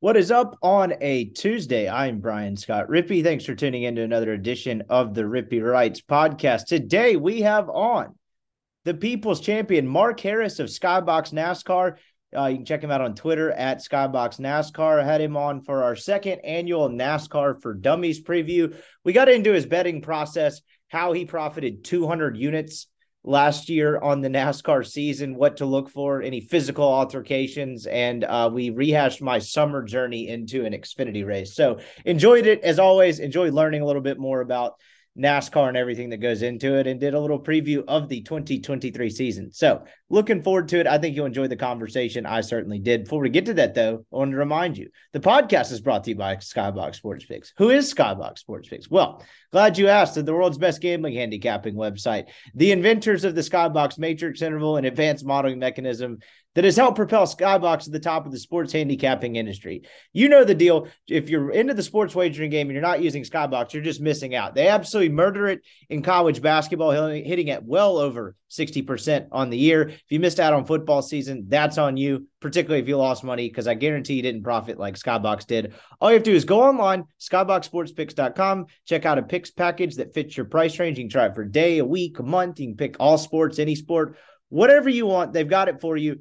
What is up on a Tuesday? I'm Brian Scott Rippee. Thanks for tuning in to another edition of the Rippee Writes podcast. Today we have on the People's Champion, Mark Harris of Skybox NASCAR. Uh, you can check him out on Twitter at Skybox NASCAR. I had him on for our second annual NASCAR for Dummies preview. We got into his betting process, how he profited 200 units last year on the NASCAR season, what to look for, any physical altercations, and uh, we rehashed my summer journey into an Xfinity race. So enjoyed it as always. Enjoyed learning a little bit more about NASCAR and everything that goes into it, and did a little preview of the 2023 season. So, looking forward to it. I think you'll enjoy the conversation. I certainly did. Before we get to that, though, I want to remind you the podcast is brought to you by Skybox Sports Picks. Who is Skybox Sports Picks? Well, glad you asked. They're the world's best gambling handicapping website, the inventors of the Skybox Matrix interval and advanced modeling mechanism that has helped propel Skybox to the top of the sports handicapping industry. You know the deal. If you're into the sports wagering game and you're not using Skybox, you're just missing out. They absolutely murder it in college basketball, hitting at well over 60% on the year. If you missed out on football season, that's on you, particularly if you lost money, because I guarantee you didn't profit like Skybox did. All you have to do is go online, skyboxsportspicks.com, check out a picks package that fits your price range. You can try it for a day, a week, a month. You can pick all sports, any sport, whatever you want. They've got it for you.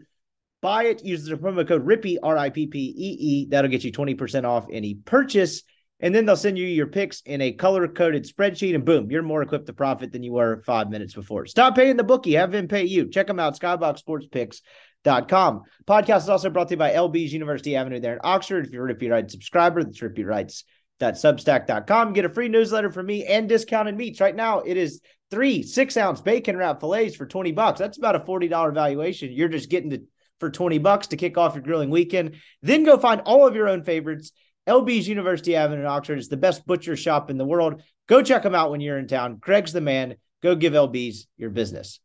Buy it, use the promo code RIPPEE, R I P P E E. That'll get you 20% off any purchase. And then they'll send you your picks in a color coded spreadsheet, and boom, you're more equipped to profit than you were five minutes before. Stop paying the bookie, have him pay you. Check them out, skyboxsportspicks.com. Podcast is also brought to you by LB's University Avenue there in Oxford. If you're a Rippee Writes subscriber, that's Rippee Writes.substack.com. Get a free newsletter from me and discounted meats. Right now, it is three six ounce bacon wrap fillets for 20 bucks. That's about a $40 valuation. You're just getting to for 20 bucks to kick off your grilling weekend. Then go find all of your own favorites. LB's University Avenue in Oxford is the best butcher shop in the world. Go check them out when you're in town. Greg's the man. Go give LB's your business.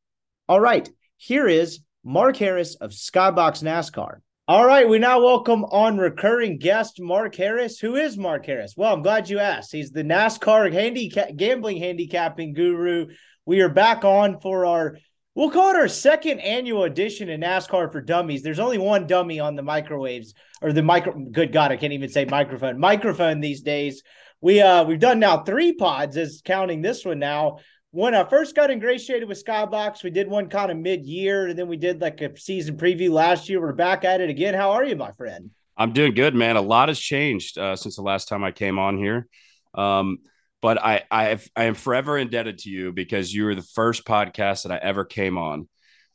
All right, here is Mark Harris of Skybox NASCAR. All right, we now welcome on recurring guest Mark Harris. Who is Mark Harris? Well, I'm glad you asked. He's the NASCAR handicap gambling handicapping guru. We are back on for our We'll call it our second annual edition of NASCAR for Dummies. There's only one dummy on the microwaves or the micro. Good God, I can't even say microphone. Microphone these days. We uh we've done now three pods as counting this one now. When I first got ingratiated with Skybox, we did one kind of mid year, and then we did like a season preview last year. We're back at it again. How are you, my friend? I'm doing good, man. A lot has changed uh, since the last time I came on here. Um, but I I, I am forever indebted to you because you were the first podcast that I ever came on.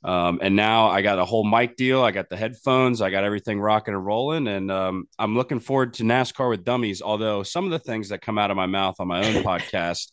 Um, and now I got a whole mic deal. I got the headphones. I got everything rocking and rolling. And um, I'm looking forward to NASCAR with dummies. Although some of the things that come out of my mouth on my own podcast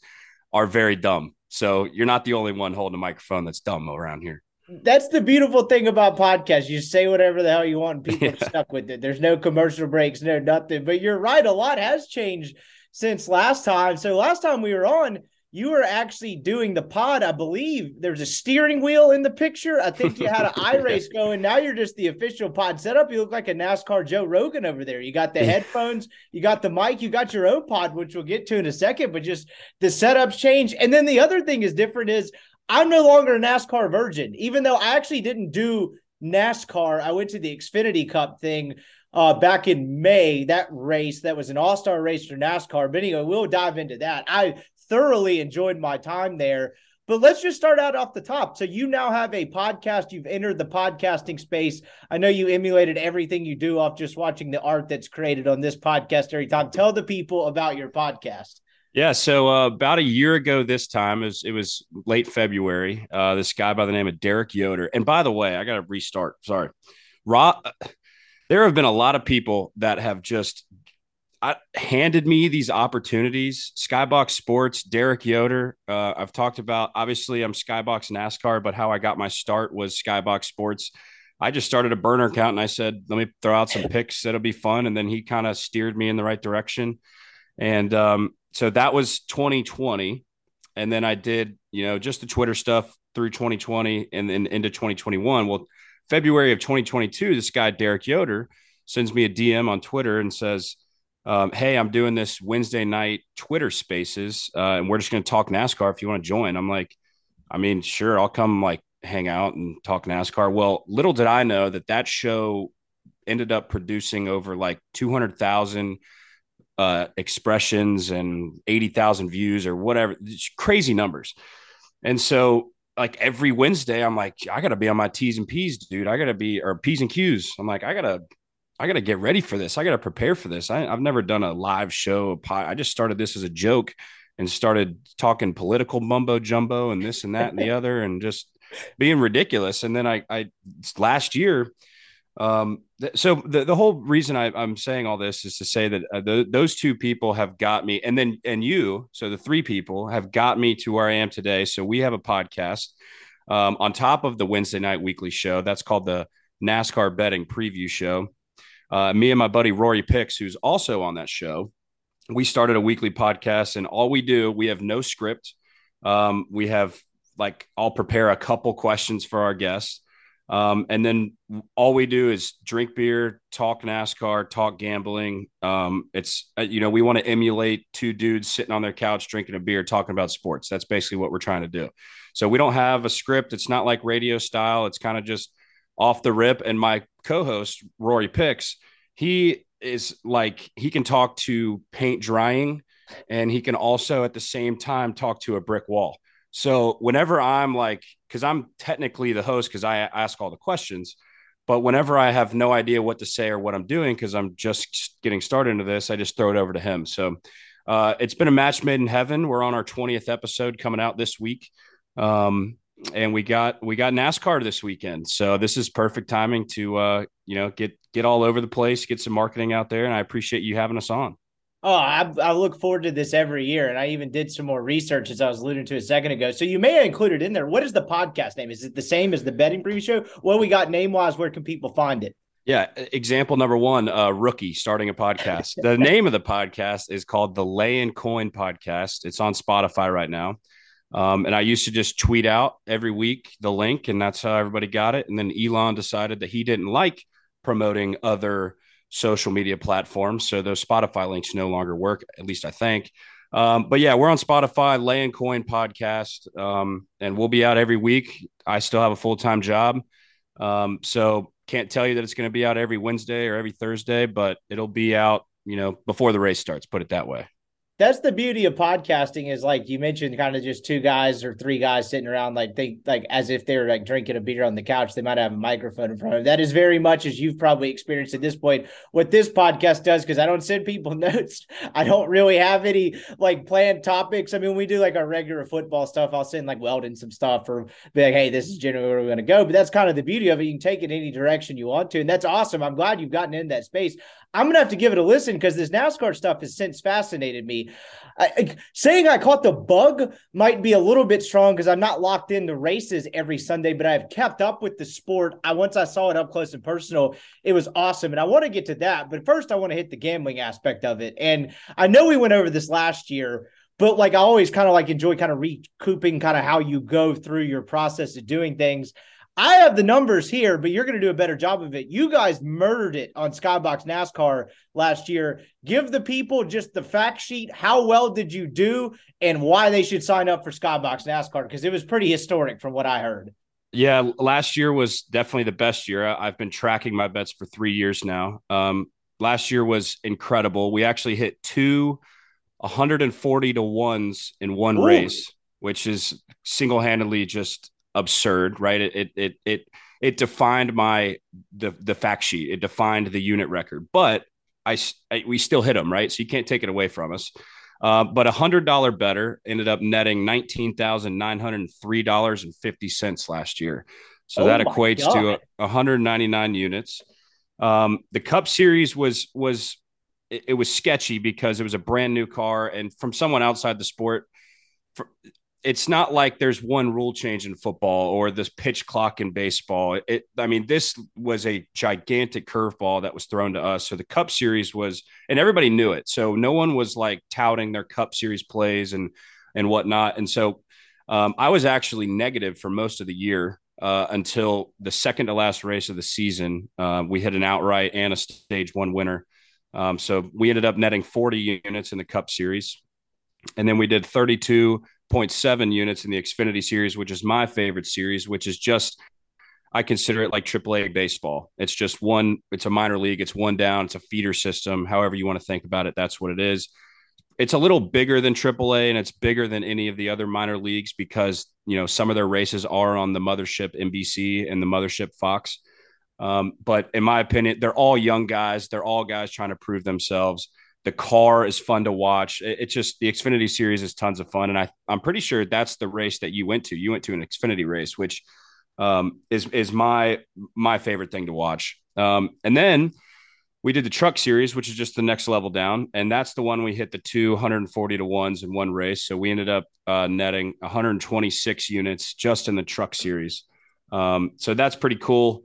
are very dumb. So you're not the only one holding a microphone that's dumb around here. That's the beautiful thing about podcasts. You say whatever the hell you want, and people yeah. stuck with it. There's no commercial breaks, no nothing. But you're right. A lot has changed since last time. So last time we were on, you were actually doing the pod. I believe there's a steering wheel in the picture. I think you had an iRace going. Now you're just the official pod setup. You look like a NASCAR Joe Rogan over there. You got the headphones, you got the mic, you got your own pod, which we'll get to in a second, but just the setups change. And then the other thing is different is I'm no longer a NASCAR virgin, even though I actually didn't do NASCAR. I went to the Xfinity Cup thing uh, back in May, that race that was an all star race for NASCAR. But anyway, we'll dive into that. I thoroughly enjoyed my time there. But let's just start out off the top. So you now have a podcast. You've entered the podcasting space. I know you emulated everything you do off just watching the art that's created on this podcast every time. Tell the people about your podcast. Yeah, so uh, about a year ago this time, it was, it was late February. Uh, this guy by the name of Derek Yoder, and by the way, I got to restart. Sorry, Rob. There have been a lot of people that have just I, handed me these opportunities. Skybox Sports, Derek Yoder. Uh, I've talked about. Obviously, I'm Skybox NASCAR, but how I got my start was Skybox Sports. I just started a burner account and I said, let me throw out some picks that'll be fun. And then he kind of steered me in the right direction. And um, so that was 2020 and then i did you know just the twitter stuff through 2020 and then into 2021 well february of 2022 this guy derek yoder sends me a dm on twitter and says um, hey i'm doing this wednesday night twitter spaces uh, and we're just going to talk nascar if you want to join i'm like i mean sure i'll come like hang out and talk nascar well little did i know that that show ended up producing over like 200000 uh, expressions and 80,000 views or whatever, it's crazy numbers. And so, like every Wednesday, I'm like, I got to be on my T's and P's, dude. I got to be, or P's and Q's. I'm like, I got to, I got to get ready for this. I got to prepare for this. I, have never done a live show. I just started this as a joke and started talking political mumbo jumbo and this and that and the other and just being ridiculous. And then I, I last year, um, th- so the, the whole reason I, am saying all this is to say that uh, the, those two people have got me, and then and you, so the three people have got me to where I am today. So we have a podcast um, on top of the Wednesday night weekly show. That's called the NASCAR Betting Preview Show. Uh, me and my buddy Rory Picks, who's also on that show, we started a weekly podcast, and all we do, we have no script. Um, we have like I'll prepare a couple questions for our guests um, and then all we do is drink beer, talk NASCAR, talk gambling. Um, it's, uh, you know, we want to emulate two dudes sitting on their couch drinking a beer, talking about sports. That's basically what we're trying to do. So we don't have a script. It's not like radio style. It's kind of just off the rip. And my co host, Rory Picks, he is like, he can talk to paint drying and he can also at the same time talk to a brick wall. So whenever I'm like, because I'm technically the host because I ask all the questions, but whenever I have no idea what to say or what I'm doing because I'm just getting started into this, I just throw it over to him. So uh, it's been a match made in heaven. We're on our 20th episode coming out this week. Um, and we got we got NASCAR this weekend, so this is perfect timing to uh, you know get get all over the place, get some marketing out there, and I appreciate you having us on. Oh, I, I, look forward to this every year. And I even did some more research as I was alluding to a second ago. So you may have included in there. What is the podcast name? Is it the same as the betting preview show? What we got name wise? Where can people find it? Yeah. Example number one, uh, rookie starting a podcast. the name of the podcast is called the Lay and Coin Podcast. It's on Spotify right now. Um, and I used to just tweet out every week the link, and that's how everybody got it. And then Elon decided that he didn't like promoting other social media platforms. So those Spotify links no longer work, at least I think. Um, but yeah, we're on Spotify, Lay and Coin podcast, um, and we'll be out every week. I still have a full time job. Um, so can't tell you that it's going to be out every Wednesday or every Thursday, but it'll be out, you know, before the race starts, put it that way that's the beauty of podcasting is like you mentioned kind of just two guys or three guys sitting around like they like as if they're like drinking a beer on the couch they might have a microphone in front of them that is very much as you've probably experienced at this point what this podcast does because i don't send people notes. I don't really have any like planned topics. I mean we do like our regular football stuff i'll send like welding some stuff or be like hey this is generally where we're going to go. But that's kind of the beauty of it. You can take it any direction you want to and that's awesome. I'm glad you've gotten in that space. I'm gonna have to give it a listen because this NASCAR stuff has since fascinated me. I, saying I caught the bug might be a little bit strong because I'm not locked into races every Sunday, but I've kept up with the sport. I once I saw it up close and personal, it was awesome, and I want to get to that. But first, I want to hit the gambling aspect of it. And I know we went over this last year, but like I always kind of like enjoy kind of recouping kind of how you go through your process of doing things. I have the numbers here, but you're going to do a better job of it. You guys murdered it on Skybox NASCAR last year. Give the people just the fact sheet. How well did you do and why they should sign up for Skybox NASCAR? Because it was pretty historic from what I heard. Yeah, last year was definitely the best year. I've been tracking my bets for three years now. Um, last year was incredible. We actually hit two 140 to ones in one Ooh. race, which is single handedly just absurd, right? It, it, it, it, it defined my, the, the fact sheet. It defined the unit record, but I, I we still hit them, right? So you can't take it away from us. Uh, but a hundred dollar better ended up netting nineteen thousand nine hundred three dollars and fifty cents last year. So oh that equates God. to 199 units. Um, the Cup Series was was it, it, was sketchy because it was a brand new car, and from someone outside the sport, for, it's not like there's one rule change in football or this pitch clock in baseball. It, I mean, this was a gigantic curveball that was thrown to us. So the Cup Series was, and everybody knew it. So no one was like touting their Cup Series plays and and whatnot. And so um, I was actually negative for most of the year uh, until the second to last race of the season. Uh, we hit an outright and a stage one winner. Um, so we ended up netting 40 units in the Cup Series. And then we did 32.7 units in the Xfinity Series, which is my favorite series, which is just, I consider it like AAA baseball. It's just one, it's a minor league, it's one down, it's a feeder system. However, you want to think about it, that's what it is it's a little bigger than AAA and it's bigger than any of the other minor leagues because you know some of their races are on the mothership NBC and the mothership Fox. Um, but in my opinion, they're all young guys. They're all guys trying to prove themselves. The car is fun to watch. It, it's just the Xfinity Series is tons of fun, and I I'm pretty sure that's the race that you went to. You went to an Xfinity race, which um, is is my my favorite thing to watch. Um, and then we did the truck series, which is just the next level down, and that's the one we hit the 240 to ones in one race. So we ended up uh, netting 126 units just in the truck series. Um, so that's pretty cool.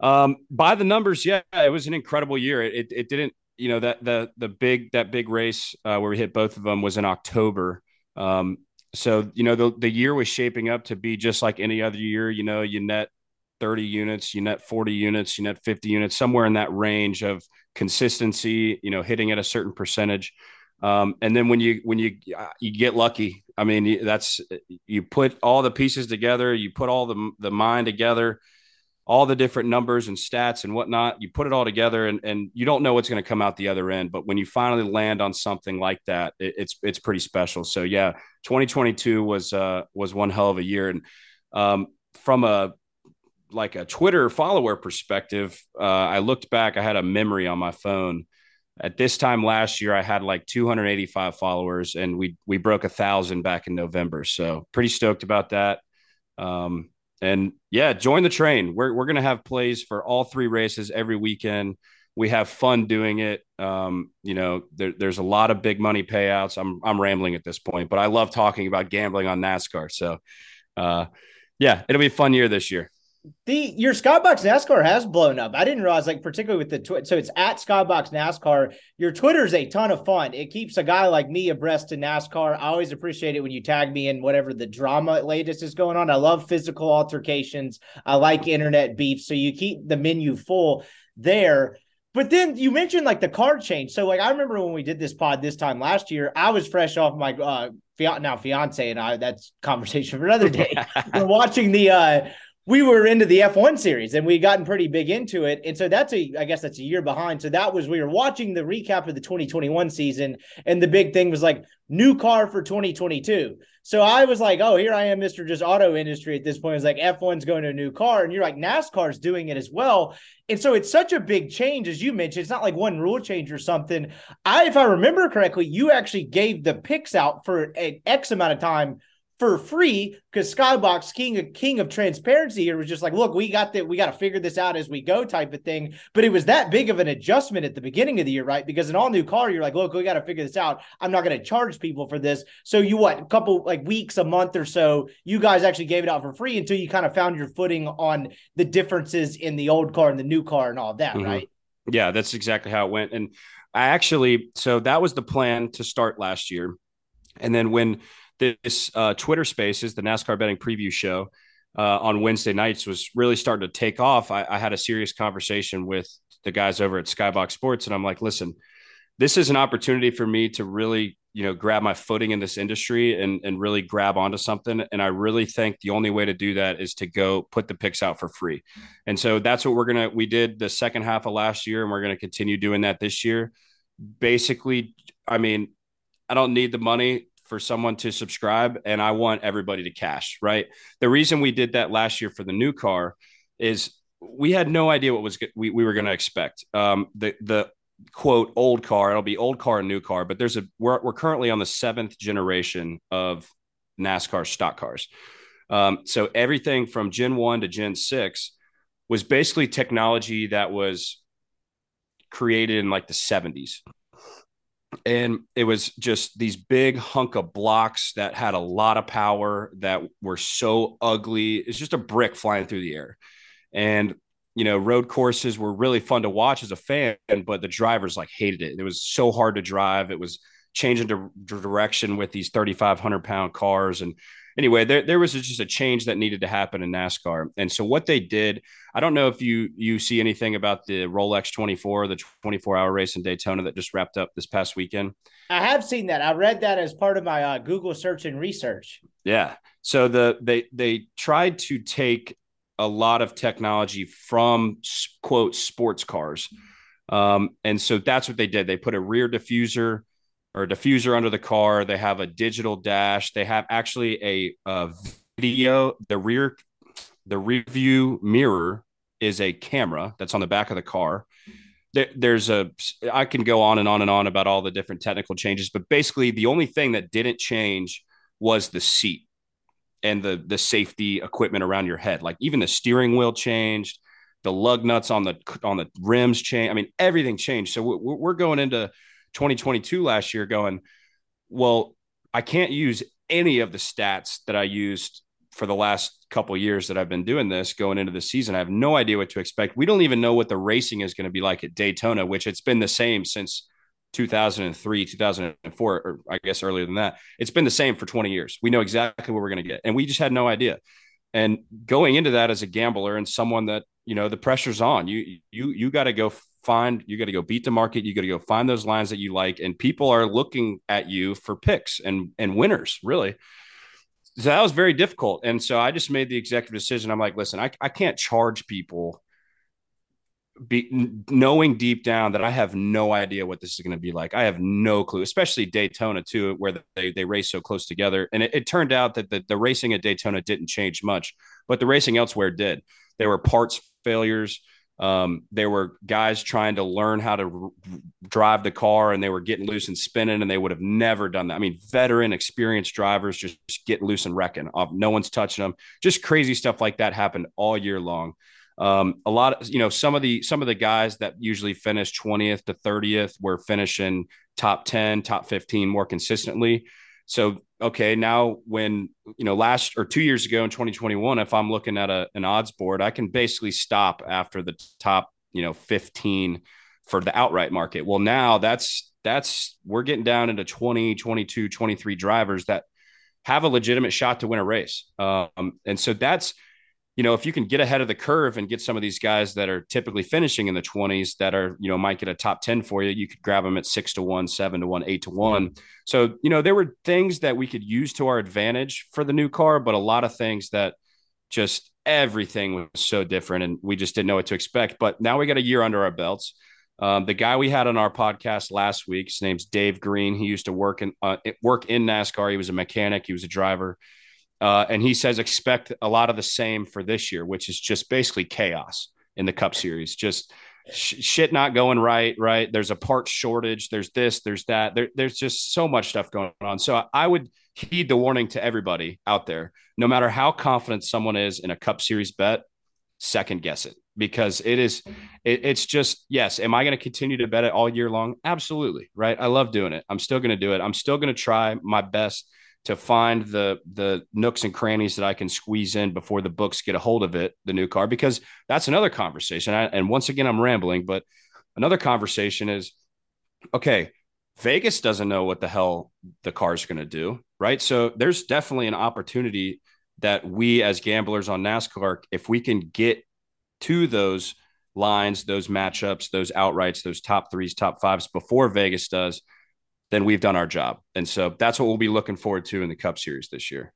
Um, by the numbers, yeah, it was an incredible year. It, it didn't, you know, that the the big that big race uh, where we hit both of them was in October. Um, so you know the the year was shaping up to be just like any other year. You know, you net 30 units, you net 40 units, you net 50 units, somewhere in that range of consistency, you know, hitting at a certain percentage. Um, and then when you when you uh, you get lucky, I mean, that's you put all the pieces together, you put all the the mind together, all the different numbers and stats and whatnot. You put it all together, and and you don't know what's going to come out the other end. But when you finally land on something like that, it, it's it's pretty special. So yeah, 2022 was uh was one hell of a year, and um, from a like a Twitter follower perspective, uh, I looked back. I had a memory on my phone. At this time last year, I had like 285 followers, and we we broke a thousand back in November. So pretty stoked about that. Um, and yeah, join the train. We're we're gonna have plays for all three races every weekend. We have fun doing it. Um, you know, there, there's a lot of big money payouts. I'm I'm rambling at this point, but I love talking about gambling on NASCAR. So, uh, yeah, it'll be a fun year this year the your Skybox NASCAR has blown up. I didn't realize, like particularly with the twi- so it's at Skybox NASCAR. Your Twitter is a ton of fun. It keeps a guy like me abreast to NASCAR. I always appreciate it when you tag me in whatever the drama latest is going on. I love physical altercations. I like internet beef. So you keep the menu full there. But then you mentioned like the card change. So like I remember when we did this pod this time last year, I was fresh off my uh now fiance and I. That's conversation for another day. We're watching the uh we were into the F1 series and we'd gotten pretty big into it. And so that's a, I guess that's a year behind. So that was, we were watching the recap of the 2021 season. And the big thing was like new car for 2022. So I was like, oh, here I am, Mr. Just auto industry at this point. It's like F1's going to a new car. And you're like, NASCAR's doing it as well. And so it's such a big change, as you mentioned. It's not like one rule change or something. I, if I remember correctly, you actually gave the picks out for an X amount of time for free because Skybox King of King of transparency here was just like, look, we got that, we got to figure this out as we go, type of thing. But it was that big of an adjustment at the beginning of the year, right? Because an all new car, you're like, look, we got to figure this out. I'm not going to charge people for this. So you what, a couple like weeks, a month or so, you guys actually gave it out for free until you kind of found your footing on the differences in the old car and the new car and all that, mm-hmm. right? Yeah, that's exactly how it went. And I actually, so that was the plan to start last year. And then when this uh, Twitter Spaces, the NASCAR betting preview show. uh, on Wednesday nights was really starting to take off, I, I had a serious conversation with the guys over at Skybox Sports, and I'm like, listen, this is an opportunity for me to really you know grab my footing in this industry and and really grab onto something and i really think the only way to do that is to go put the picks out for free. And so that's what we're gonna we did the second half of last year and we're gonna continue doing that this year. Basically i mean i don't need the money for someone to subscribe and i want everybody to cash right the reason we did that last year for the new car is we had no idea what was we, we were going to expect um, the the quote old car. It'll be old car and new car, but there's a we're we're currently on the seventh generation of NASCAR stock cars. Um, so everything from Gen one to Gen six was basically technology that was created in like the 70s. And it was just these big hunk of blocks that had a lot of power that were so ugly. It's just a brick flying through the air. And you know, road courses were really fun to watch as a fan, but the drivers like hated it. It was so hard to drive. It was changing to direction with these 3,500 pound cars. And anyway, there, there was just a change that needed to happen in NASCAR. And so what they did, I don't know if you, you see anything about the Rolex 24, the 24 hour race in Daytona that just wrapped up this past weekend. I have seen that. I read that as part of my uh, Google search and research. Yeah. So the, they, they tried to take a lot of technology from quote sports cars. Um, and so that's what they did. They put a rear diffuser or diffuser under the car. They have a digital dash. They have actually a, a video. The rear, the rear view mirror is a camera that's on the back of the car. There, there's a, I can go on and on and on about all the different technical changes, but basically the only thing that didn't change was the seat and the the safety equipment around your head. Like even the steering wheel changed, the lug nuts on the on the rims change. I mean, everything changed. So we're going into 2022 last year, going, well, I can't use any of the stats that I used for the last couple years that I've been doing this going into the season. I have no idea what to expect. We don't even know what the racing is going to be like at Daytona, which it's been the same since 2003, 2004, or I guess earlier than that. It's been the same for 20 years. We know exactly what we're going to get. And we just had no idea. And going into that as a gambler and someone that, you know, the pressure's on, you, you, you got to go find, you got to go beat the market. You got to go find those lines that you like. And people are looking at you for picks and, and winners, really. So that was very difficult. And so I just made the executive decision. I'm like, listen, I, I can't charge people be knowing deep down that I have no idea what this is going to be like. I have no clue, especially Daytona too, where they, they race so close together. And it, it turned out that the, the racing at Daytona didn't change much, but the racing elsewhere did. There were parts failures. Um, there were guys trying to learn how to r- drive the car and they were getting loose and spinning and they would have never done that. I mean, veteran, experienced drivers just, just getting loose and wrecking. Uh, no one's touching them. Just crazy stuff like that happened all year long. Um, a lot of you know some of the some of the guys that usually finish 20th to 30th were finishing top 10, top 15 more consistently. So okay, now when you know last or two years ago in 2021, if I'm looking at a, an odds board, I can basically stop after the top you know 15 for the outright market. Well, now that's that's we're getting down into 20, 22, 23 drivers that have a legitimate shot to win a race. Um, and so that's you know, if you can get ahead of the curve and get some of these guys that are typically finishing in the 20s that are, you know, might get a top 10 for you, you could grab them at six to one, seven to one, eight to one. So, you know, there were things that we could use to our advantage for the new car, but a lot of things that just everything was so different and we just didn't know what to expect. But now we got a year under our belts. Um, the guy we had on our podcast last week, his name's Dave Green. He used to work in uh, work in NASCAR. He was a mechanic. He was a driver. Uh, and he says expect a lot of the same for this year, which is just basically chaos in the Cup Series. Just sh- shit not going right. Right? There's a part shortage. There's this. There's that. There, there's just so much stuff going on. So I would heed the warning to everybody out there. No matter how confident someone is in a Cup Series bet, second guess it because it is it, it's just yes am i going to continue to bet it all year long absolutely right i love doing it i'm still going to do it i'm still going to try my best to find the the nooks and crannies that I can squeeze in before the books get a hold of it, the new car, because that's another conversation. I, and once again, I'm rambling, but another conversation is okay. Vegas doesn't know what the hell the car is going to do, right? So there's definitely an opportunity that we as gamblers on NASCAR, if we can get to those lines, those matchups, those outrights, those top threes, top fives before Vegas does, then we've done our job. And so that's what we'll be looking forward to in the Cup Series this year.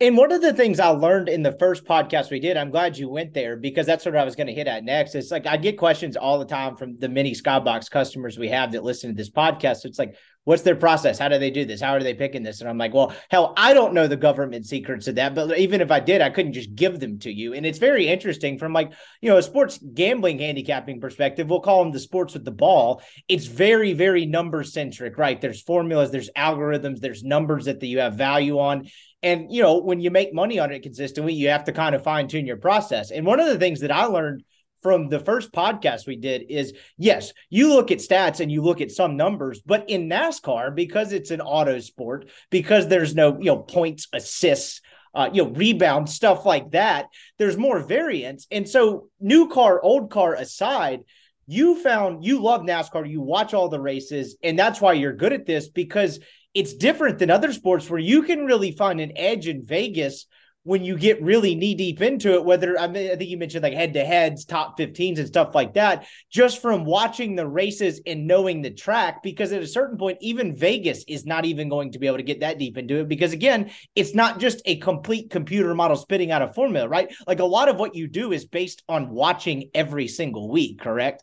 And one of the things I learned in the first podcast we did, I'm glad you went there because that's what I was going to hit at next. It's like I get questions all the time from the many Skybox customers we have that listen to this podcast. So it's like, what's their process? How do they do this? How are they picking this? And I'm like, well, hell, I don't know the government secrets of that, but even if I did, I couldn't just give them to you. And it's very interesting from like, you know, a sports gambling handicapping perspective. We'll call them the sports with the ball. It's very, very number centric, right? There's formulas, there's algorithms, there's numbers that you have value on. And, you know, when you make money on it consistently, you have to kind of fine tune your process. And one of the things that I learned from the first podcast we did is yes, you look at stats and you look at some numbers, but in NASCAR, because it's an auto sport, because there's no, you know, points, assists, uh, you know, rebound, stuff like that, there's more variance. And so, new car, old car aside, you found you love NASCAR, you watch all the races, and that's why you're good at this because it's different than other sports where you can really find an edge in Vegas when you get really knee deep into it, whether I, mean, I think you mentioned like head to heads, top 15s, and stuff like that, just from watching the races and knowing the track. Because at a certain point, even Vegas is not even going to be able to get that deep into it. Because again, it's not just a complete computer model spitting out a formula, right? Like a lot of what you do is based on watching every single week, correct?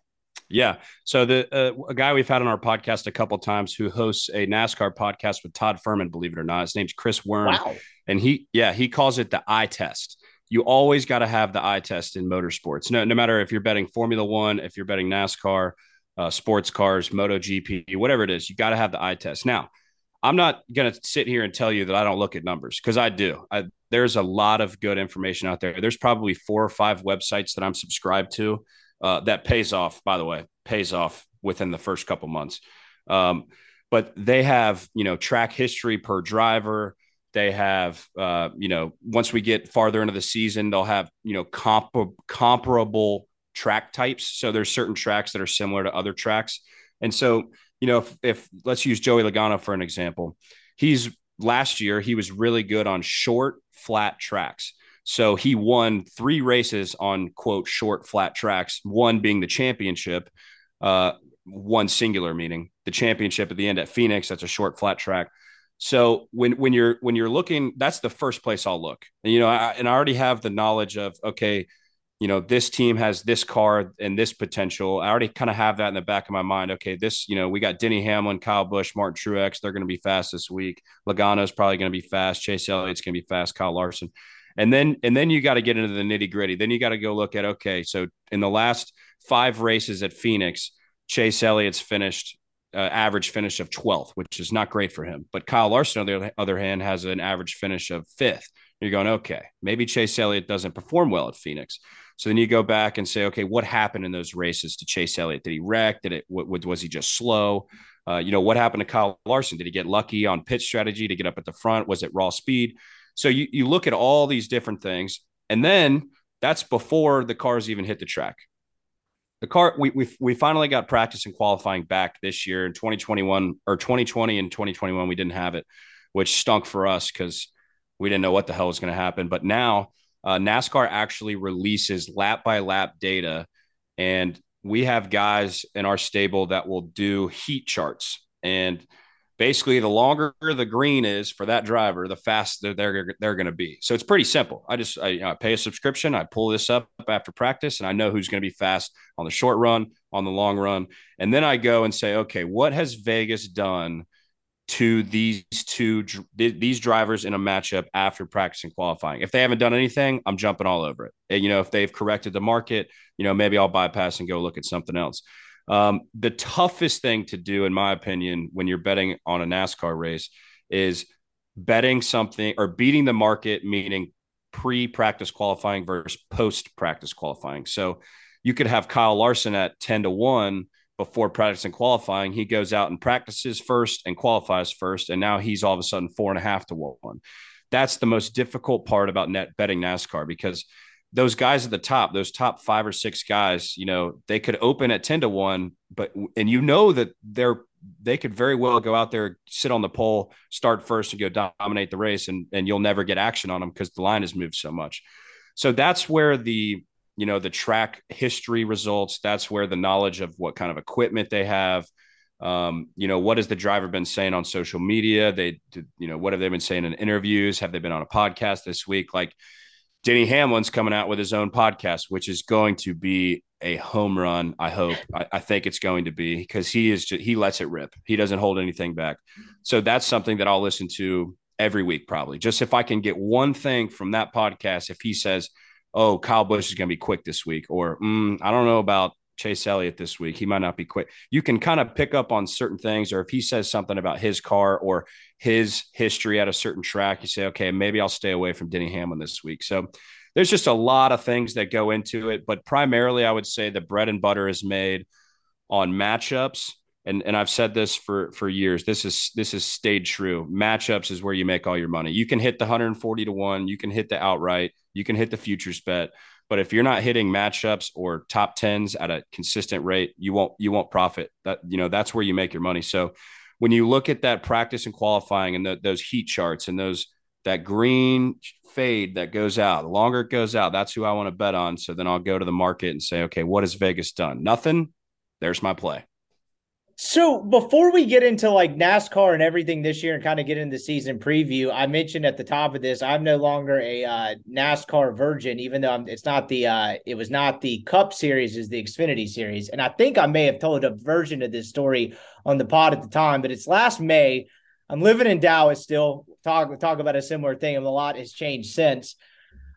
Yeah. So the uh, a guy we've had on our podcast a couple times who hosts a NASCAR podcast with Todd Fuhrman, believe it or not, his name's Chris Worm, wow. And he yeah he calls it the eye test. You always got to have the eye test in motorsports. No, no matter if you're betting Formula One, if you're betting NASCAR, uh, sports cars, MotoGP, whatever it is, you got to have the eye test. Now, I'm not going to sit here and tell you that I don't look at numbers because I do. I, there's a lot of good information out there. There's probably four or five websites that I'm subscribed to uh, that pays off, by the way, pays off within the first couple months. Um, but they have, you know, track history per driver. They have, uh, you know, once we get farther into the season, they'll have, you know, comp- comparable track types. So there's certain tracks that are similar to other tracks. And so, you know, if, if let's use Joey Logano for an example, he's last year, he was really good on short, flat tracks. So he won three races on quote short flat tracks, one being the championship, uh, one singular meaning the championship at the end at Phoenix. That's a short flat track. So when when you're when you're looking, that's the first place I'll look. And, you know, I, and I already have the knowledge of okay, you know, this team has this car and this potential. I already kind of have that in the back of my mind. Okay, this, you know, we got Denny Hamlin, Kyle Busch, Martin Truex. They're going to be fast this week. Logano's probably going to be fast. Chase Elliott's going to be fast. Kyle Larson. And then and then you got to get into the nitty gritty. Then you got to go look at okay, so in the last five races at Phoenix, Chase Elliott's finished uh, average finish of 12th, which is not great for him. But Kyle Larson, on the other hand, has an average finish of fifth. You're going, okay, maybe Chase Elliott doesn't perform well at Phoenix. So then you go back and say, okay, what happened in those races to Chase Elliott? Did he wreck? Did it? Was he just slow? Uh, you know, what happened to Kyle Larson? Did he get lucky on pit strategy to get up at the front? Was it raw speed? So you, you look at all these different things, and then that's before the cars even hit the track. The car we we we finally got practice and qualifying back this year in 2021 or 2020 and 2021 we didn't have it, which stunk for us because we didn't know what the hell was going to happen. But now uh, NASCAR actually releases lap by lap data, and we have guys in our stable that will do heat charts and basically the longer the green is for that driver, the faster they're they're going to be. So it's pretty simple. I just I, I, pay a subscription, I pull this up after practice, and I know who's going to be fast on the short run, on the long run, and then I go and say, okay, what has Vegas done? To these two these drivers in a matchup after practicing qualifying. If they haven't done anything, I'm jumping all over it. And, you know, if they've corrected the market, you know, maybe I'll bypass and go look at something else. Um, the toughest thing to do, in my opinion, when you're betting on a NASCAR race is betting something or beating the market, meaning pre practice qualifying versus post practice qualifying. So you could have Kyle Larson at 10 to 1 before practice and qualifying. He goes out and practices first and qualifies first. And now he's all of a sudden four and a half to one. That's the most difficult part about net betting NASCAR because those guys at the top, those top five or six guys, you know, they could open at 10 to 1, but and you know that they're they could very well go out there, sit on the pole, start first, and go dominate the race, and and you'll never get action on them because the line has moved so much. So that's where the you know the track history results. That's where the knowledge of what kind of equipment they have. Um, you know, what has the driver been saying on social media? They, you know, what have they been saying in interviews? Have they been on a podcast this week? Like Denny Hamlin's coming out with his own podcast, which is going to be a home run. I hope. I, I think it's going to be because he is just, he lets it rip. He doesn't hold anything back. So that's something that I'll listen to every week, probably. Just if I can get one thing from that podcast, if he says, "Oh, Kyle Busch is going to be quick this week," or mm, "I don't know about Chase Elliott this week. He might not be quick. You can kind of pick up on certain things, or if he says something about his car or his history at a certain track, you say, okay, maybe I'll stay away from Denny Hamlin this week. So there's just a lot of things that go into it, but primarily I would say the bread and butter is made on matchups. And, and I've said this for for years. This is this is stayed true. Matchups is where you make all your money. You can hit the 140 to one. You can hit the outright. You can hit the futures bet but if you're not hitting matchups or top tens at a consistent rate, you won't you won't profit. That you know that's where you make your money. So when you look at that practice and qualifying and the, those heat charts and those that green fade that goes out, the longer it goes out, that's who I want to bet on. So then I'll go to the market and say, okay, what has Vegas done? Nothing. There's my play. So before we get into like NASCAR and everything this year and kind of get into the season preview, I mentioned at the top of this, I'm no longer a uh, NASCAR virgin, even though I'm, it's not the uh, it was not the Cup Series, is the Xfinity Series, and I think I may have told a version of this story on the pod at the time, but it's last May. I'm living in Dallas still. Talk talk about a similar thing, and a lot has changed since.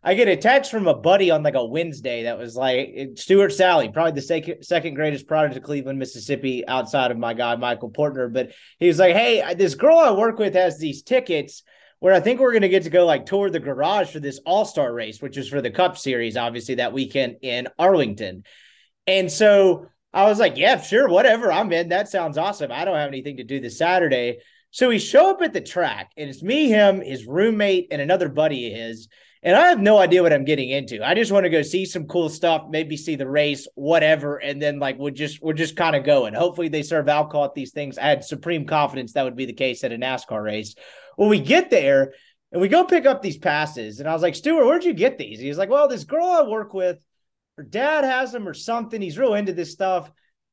I get a text from a buddy on like a Wednesday that was like Stuart Sally, probably the second second greatest product of Cleveland, Mississippi, outside of my guy Michael Portner. But he was like, "Hey, this girl I work with has these tickets where I think we're going to get to go like tour the garage for this All Star race, which is for the Cup Series, obviously that weekend in Arlington." And so I was like, "Yeah, sure, whatever. I'm in. That sounds awesome. I don't have anything to do this Saturday." So we show up at the track, and it's me, him, his roommate, and another buddy of his and I have no idea what I'm getting into. I just want to go see some cool stuff, maybe see the race, whatever, and then like we're just we're just kind of going. Hopefully they serve alcohol at these things. I had supreme confidence that would be the case at a NASCAR race. When we get there and we go pick up these passes, and I was like, Stuart, where'd you get these? He's like, Well, this girl I work with, her dad has them or something. He's real into this stuff.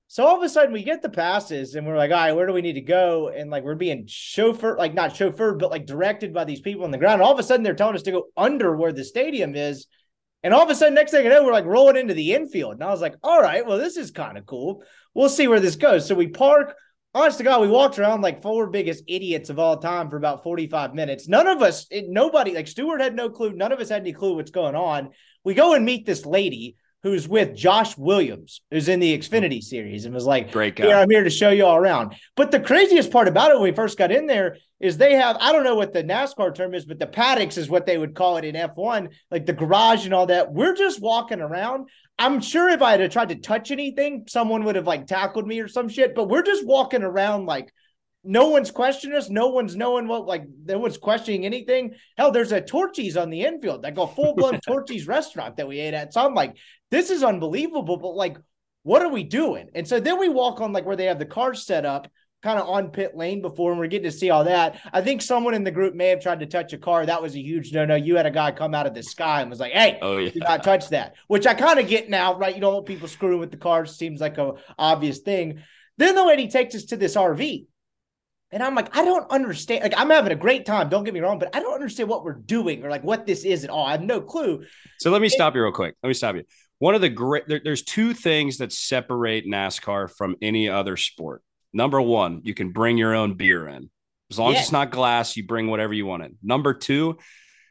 So all of a sudden we get the passes and we're like, all right, where do we need to go? And like we're being chauffeured, like not chauffeured, but like directed by these people on the ground. All of a sudden they're telling us to go under where the stadium is. And all of a sudden, next thing I know, we're like rolling into the infield. And I was like, all right, well, this is kind of cool. We'll see where this goes. So we park. Honest to God, we walked around like four biggest idiots of all time for about 45 minutes. None of us, nobody, like Stewart had no clue. None of us had any clue what's going on. We go and meet this lady who's with Josh Williams, who's in the Xfinity series, and was like, "Great guy." Yeah, I'm here to show you all around. But the craziest part about it when we first got in there is they have I don't know what the NASCAR term is, but the paddocks is what they would call it in F1, like the garage and all that. We're just walking around. I'm sure if I had tried to touch anything, someone would have like tackled me or some shit. But we're just walking around like no one's questioning us. No one's knowing what, like, no one's questioning anything. Hell, there's a Torchy's on the infield, like a full blown Torchy's restaurant that we ate at. So I'm like, this is unbelievable, but like, what are we doing? And so then we walk on like where they have the cars set up, kind of on pit lane before, and we're getting to see all that. I think someone in the group may have tried to touch a car. That was a huge no no. You had a guy come out of the sky and was like, hey, oh, yeah. do not touch that, which I kind of get now, right? You don't want people screwing with the cars, seems like a obvious thing. Then the lady takes us to this RV and I'm like, I don't understand. Like, I'm having a great time. Don't get me wrong, but I don't understand what we're doing or like what this is at all. I have no clue. So let me stop you real quick. Let me stop you. One of the great, there, there's two things that separate NASCAR from any other sport. Number one, you can bring your own beer in. As long yeah. as it's not glass, you bring whatever you want in. Number two,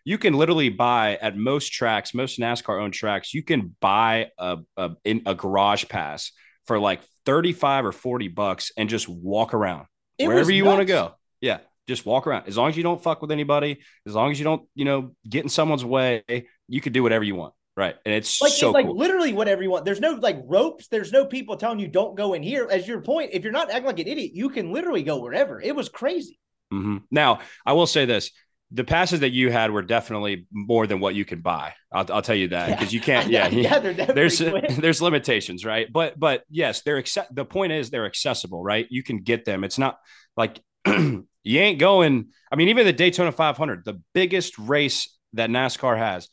you can literally buy at most tracks, most NASCAR owned tracks, you can buy a, a, in a garage pass for like 35 or 40 bucks and just walk around it wherever you want to go. Yeah, just walk around. As long as you don't fuck with anybody, as long as you don't, you know, get in someone's way, you can do whatever you want. Right. And it's like, so it's like cool. literally whatever you want. There's no like ropes. There's no people telling you don't go in here. As your point, if you're not acting like an idiot, you can literally go wherever. It was crazy. Mm-hmm. Now, I will say this the passes that you had were definitely more than what you can buy. I'll, I'll tell you that because you can't. Yeah, yeah, there's there's limitations, right? But but yes, they're accept. The point is they're accessible, right? You can get them. It's not like you ain't going. I mean, even the Daytona 500, the biggest race that NASCAR has,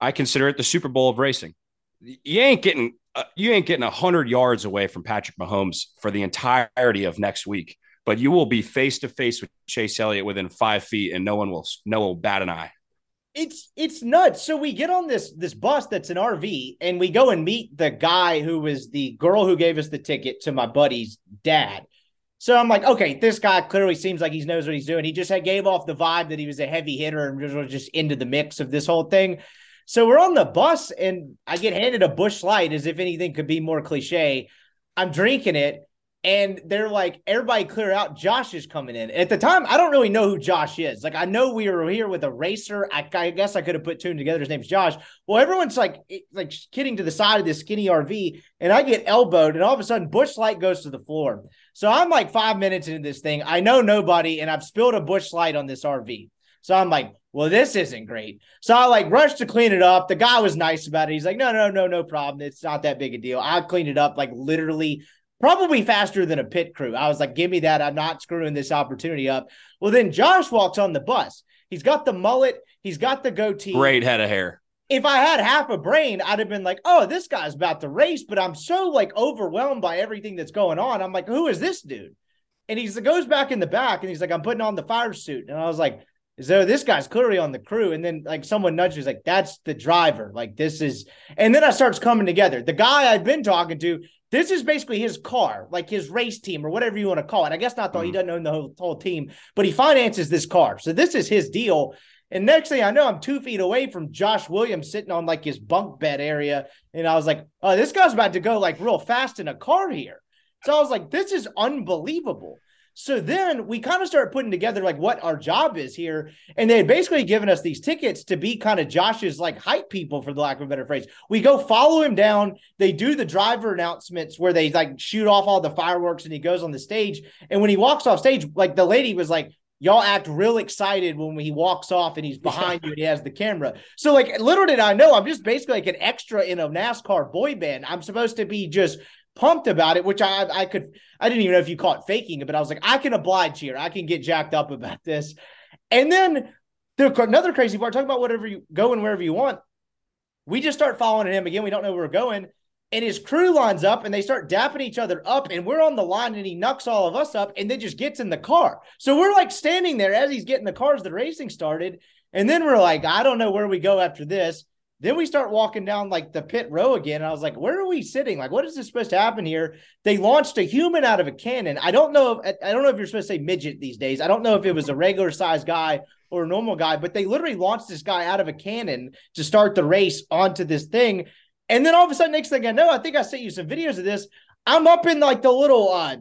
I consider it the Super Bowl of racing. You ain't getting uh, you ain't getting hundred yards away from Patrick Mahomes for the entirety of next week but you will be face to face with Chase Elliott within five feet, and no one will no one will bat an eye. It's it's nuts. So we get on this this bus that's an RV, and we go and meet the guy who was the girl who gave us the ticket to my buddy's dad. So I'm like, okay, this guy clearly seems like he knows what he's doing. He just had, gave off the vibe that he was a heavy hitter and was just into the mix of this whole thing. So we're on the bus, and I get handed a Busch Light as if anything could be more cliche. I'm drinking it, and they're like, everybody clear out. Josh is coming in. At the time, I don't really know who Josh is. Like, I know we were here with a racer. I, I guess I could have put two together. His name's Josh. Well, everyone's like, like kidding to the side of this skinny RV, and I get elbowed, and all of a sudden, Busch Light goes to the floor. So I'm like five minutes into this thing. I know nobody, and I've spilled a Busch Light on this RV. So I'm like, well, this isn't great. So I like rushed to clean it up. The guy was nice about it. He's like, no, no, no, no problem. It's not that big a deal. I cleaned it up like literally probably faster than a pit crew. I was like, give me that. I'm not screwing this opportunity up. Well, then Josh walks on the bus. He's got the mullet, he's got the goatee. Great head of hair. If I had half a brain, I'd have been like, oh, this guy's about to race, but I'm so like overwhelmed by everything that's going on. I'm like, who is this dude? And he goes back in the back and he's like, I'm putting on the fire suit. And I was like, so this guy's clearly on the crew. And then like someone nudges like, that's the driver. Like this is, and then I starts coming together. The guy I'd been talking to, this is basically his car, like his race team or whatever you want to call it. I guess not though mm-hmm. he doesn't own the whole, whole team, but he finances this car. So this is his deal. And next thing I know, I'm two feet away from Josh Williams sitting on like his bunk bed area. And I was like, oh, this guy's about to go like real fast in a car here. So I was like, this is unbelievable. So then we kind of started putting together like what our job is here. And they had basically given us these tickets to be kind of Josh's like hype people, for the lack of a better phrase. We go follow him down. They do the driver announcements where they like shoot off all the fireworks and he goes on the stage. And when he walks off stage, like the lady was like, Y'all act real excited when he walks off and he's behind you and he has the camera. So, like, little did I know, I'm just basically like an extra in a NASCAR boy band. I'm supposed to be just pumped about it, which I I could I didn't even know if you call it faking it, but I was like, I can oblige here. I can get jacked up about this. And then the another crazy part, talk about whatever you go and wherever you want. We just start following him again. We don't know where we're going. And his crew lines up and they start dapping each other up. And we're on the line and he knocks all of us up and then just gets in the car. So we're like standing there as he's getting the cars, the racing started. And then we're like, I don't know where we go after this. Then we start walking down like the pit row again. And I was like, where are we sitting? Like, what is this supposed to happen here? They launched a human out of a cannon. I don't know if I don't know if you're supposed to say midget these days. I don't know if it was a regular sized guy or a normal guy, but they literally launched this guy out of a cannon to start the race onto this thing. And then all of a sudden, next thing I know, I think I sent you some videos of this. I'm up in like the little uh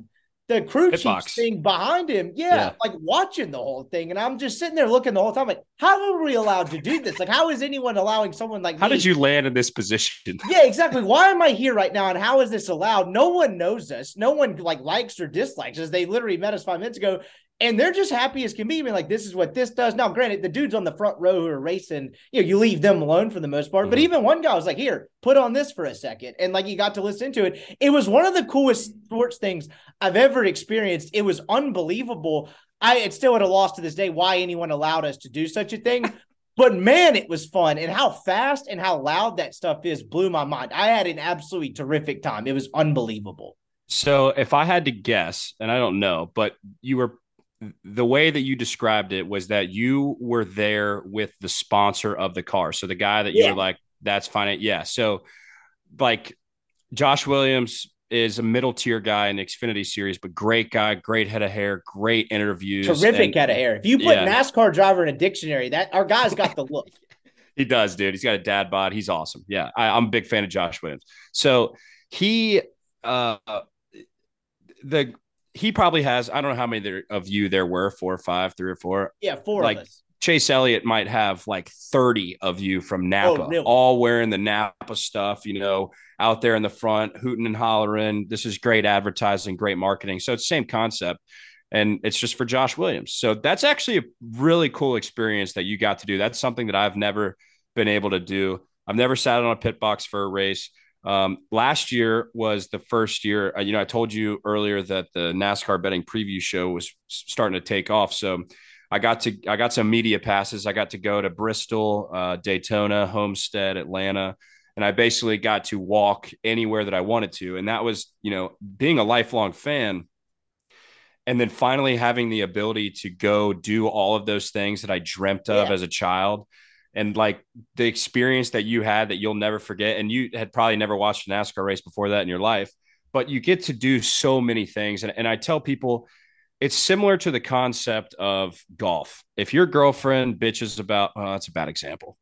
the crew chief thing behind him. Yeah, yeah, like watching the whole thing. And I'm just sitting there looking the whole time, like, how are we allowed to do this? Like, how is anyone allowing someone like How me? did you land in this position? yeah, exactly. Why am I here right now? And how is this allowed? No one knows us. No one like likes or dislikes us. They literally met us five minutes ago and they're just happy as can be. I mean, like, this is what this does. Now, granted, the dudes on the front row who are racing, you know, you leave them alone for the most part. Mm-hmm. But even one guy was like, here, put on this for a second. And like, you got to listen to it. It was one of the coolest sports things I've ever experienced. It was unbelievable. I, it's still at a loss to this day why anyone allowed us to do such a thing. But man, it was fun. And how fast and how loud that stuff is blew my mind. I had an absolutely terrific time. It was unbelievable. So, if I had to guess, and I don't know, but you were the way that you described it was that you were there with the sponsor of the car. So the guy that you yeah. were like, that's fine. Yeah. So like Josh Williams is a middle tier guy in the Xfinity series, but great guy, great head of hair, great interviews. Terrific and, head of hair. If you put yeah. NASCAR driver in a dictionary, that our guy's got the look. he does, dude. He's got a dad bod. He's awesome. Yeah. I, I'm a big fan of Josh Williams. So he, uh, the he probably has. I don't know how many there, of you there were, four or five, three or four. Yeah, four like, Chase Elliott might have like 30 of you from oh, Napa, oh, really? all wearing the Napa stuff, you know, out there in the front, hooting and hollering. This is great advertising, great marketing. So it's same concept. and it's just for Josh Williams. So that's actually a really cool experience that you got to do. That's something that I've never been able to do. I've never sat on a pit box for a race. Um, last year was the first year. Uh, you know, I told you earlier that the NASCAR betting preview show was starting to take off. So I got to I got some media passes. I got to go to Bristol, uh, Daytona, Homestead, Atlanta, and I basically got to walk anywhere that I wanted to. And that was, you know, being a lifelong fan. And then finally having the ability to go do all of those things that I dreamt of yeah. as a child and like the experience that you had that you'll never forget. And you had probably never watched a NASCAR race before that in your life, but you get to do so many things. And, and I tell people it's similar to the concept of golf. If your girlfriend bitches about, oh, that's a bad example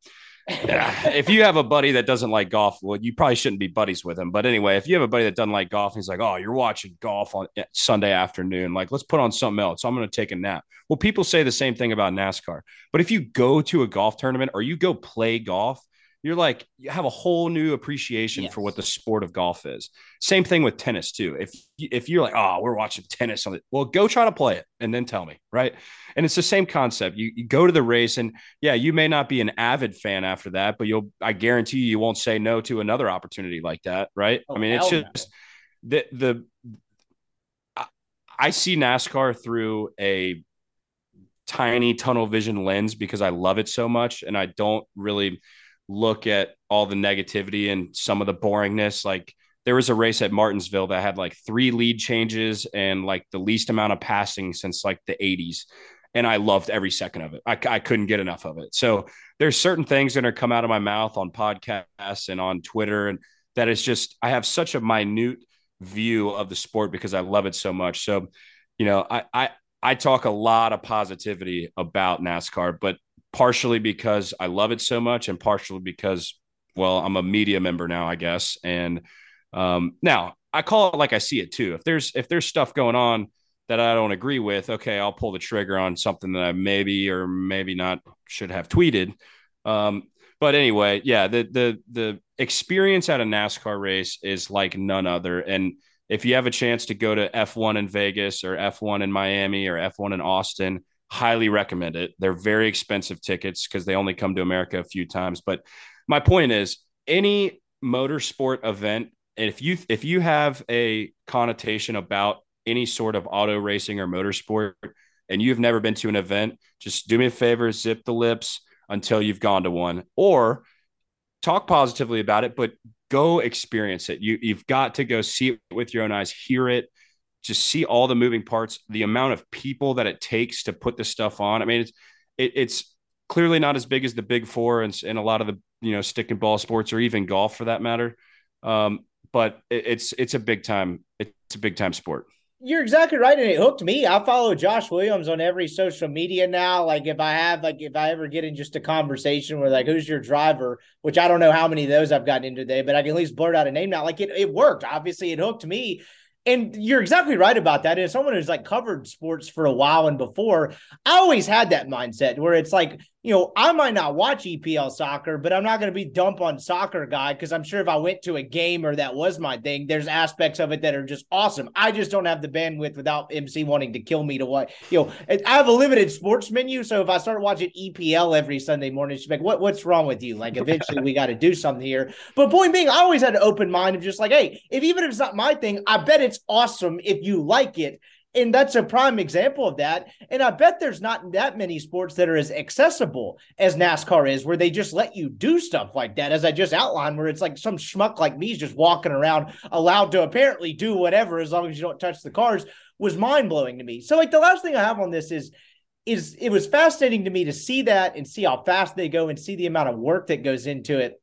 if you have a buddy that doesn't like golf, well, you probably shouldn't be buddies with him. But anyway, if you have a buddy that doesn't like golf, he's like, "Oh, you're watching golf on eh, Sunday afternoon. Like, let's put on something else. I'm going to take a nap." Well, people say the same thing about NASCAR. But if you go to a golf tournament or you go play golf, you're like you have a whole new appreciation yes. for what the sport of golf is. Same thing with tennis too. If if you're like, oh, we're watching tennis on it, well, go try to play it and then tell me, right? And it's the same concept. You, you go to the race, and yeah, you may not be an avid fan after that, but you'll I guarantee you, you won't say no to another opportunity like that, right? Oh, I mean, it's just no. the the I see NASCAR through a tiny tunnel vision lens because I love it so much, and I don't really look at all the negativity and some of the boringness. Like there was a race at Martinsville that had like three lead changes and like the least amount of passing since like the 80s. And I loved every second of it. I, I couldn't get enough of it. So there's certain things that are come out of my mouth on podcasts and on Twitter, and that is just I have such a minute view of the sport because I love it so much. So, you know, I I I talk a lot of positivity about NASCAR, but partially because I love it so much and partially because, well, I'm a media member now, I guess. And um, now I call it like I see it too. If there's if there's stuff going on that I don't agree with, okay, I'll pull the trigger on something that I maybe or maybe not should have tweeted. Um, but anyway, yeah, the the the experience at a NASCAR race is like none other. And if you have a chance to go to F1 in Vegas or F1 in Miami or F1 in Austin, highly recommend it. They're very expensive tickets because they only come to America a few times. But my point is, any motorsport event, if you if you have a connotation about any sort of auto racing or motorsport, and you've never been to an event, just do me a favor, zip the lips until you've gone to one, or talk positively about it, but go experience it. You you've got to go see it with your own eyes, hear it, just see all the moving parts, the amount of people that it takes to put this stuff on. I mean, it's it, it's clearly not as big as the big four and, and a lot of the you know stick and ball sports or even golf for that matter. Um, but it, it's it's a big time it's a big time sport. You're exactly right, and it hooked me. I follow Josh Williams on every social media now. Like if I have like if I ever get in just a conversation with like who's your driver, which I don't know how many of those I've gotten into today, but I can at least blurt out a name now. Like it it worked. Obviously, it hooked me and you're exactly right about that. And as someone who's like covered sports for a while and before, I always had that mindset where it's like you know, I might not watch EPL soccer, but I'm not going to be dump on soccer guy because I'm sure if I went to a game or that was my thing, there's aspects of it that are just awesome. I just don't have the bandwidth without MC wanting to kill me to what you know. I have a limited sports menu, so if I start watching EPL every Sunday morning, she's like, "What what's wrong with you?" Like, eventually we got to do something here. But point being, I always had an open mind of just like, hey, if even if it's not my thing, I bet it's awesome if you like it and that's a prime example of that. And I bet there's not that many sports that are as accessible as NASCAR is, where they just let you do stuff like that, as I just outlined, where it's like some schmuck like me is just walking around allowed to apparently do whatever as long as you don't touch the cars was mind blowing to me. So, like, the last thing I have on this is, is it was fascinating to me to see that and see how fast they go and see the amount of work that goes into it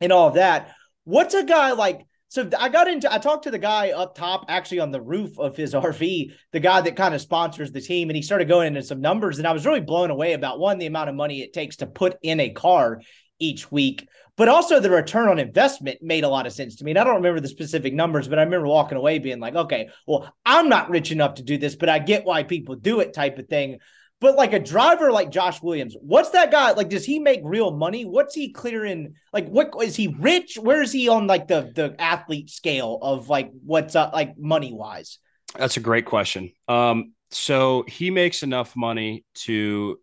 and all of that. What's a guy like so I got into I talked to the guy up top actually on the roof of his RV, the guy that kind of sponsors the team, and he started going into some numbers, and I was really blown away about one the amount of money it takes to put in a car each week, but also the return on investment made a lot of sense to me. And I don't remember the specific numbers, but I remember walking away being like, okay, well, I'm not rich enough to do this, but I get why people do it type of thing. But like a driver like Josh Williams, what's that guy like? Does he make real money? What's he clearing? Like, what is he rich? Where is he on like the the athlete scale of like what's up like money wise? That's a great question. Um, so he makes enough money to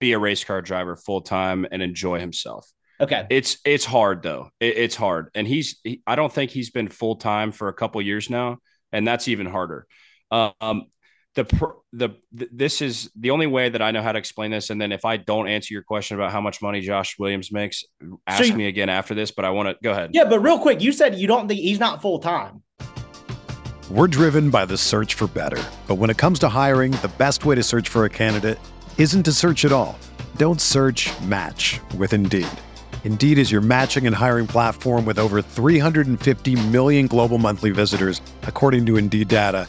be a race car driver full time and enjoy himself. Okay. It's it's hard though. It, it's hard, and he's he, I don't think he's been full time for a couple years now, and that's even harder. Um, the the this is the only way that I know how to explain this. And then if I don't answer your question about how much money Josh Williams makes, ask so you, me again after this. But I want to go ahead. Yeah, but real quick, you said you don't think he's not full time. We're driven by the search for better, but when it comes to hiring, the best way to search for a candidate isn't to search at all. Don't search. Match with Indeed. Indeed is your matching and hiring platform with over 350 million global monthly visitors, according to Indeed data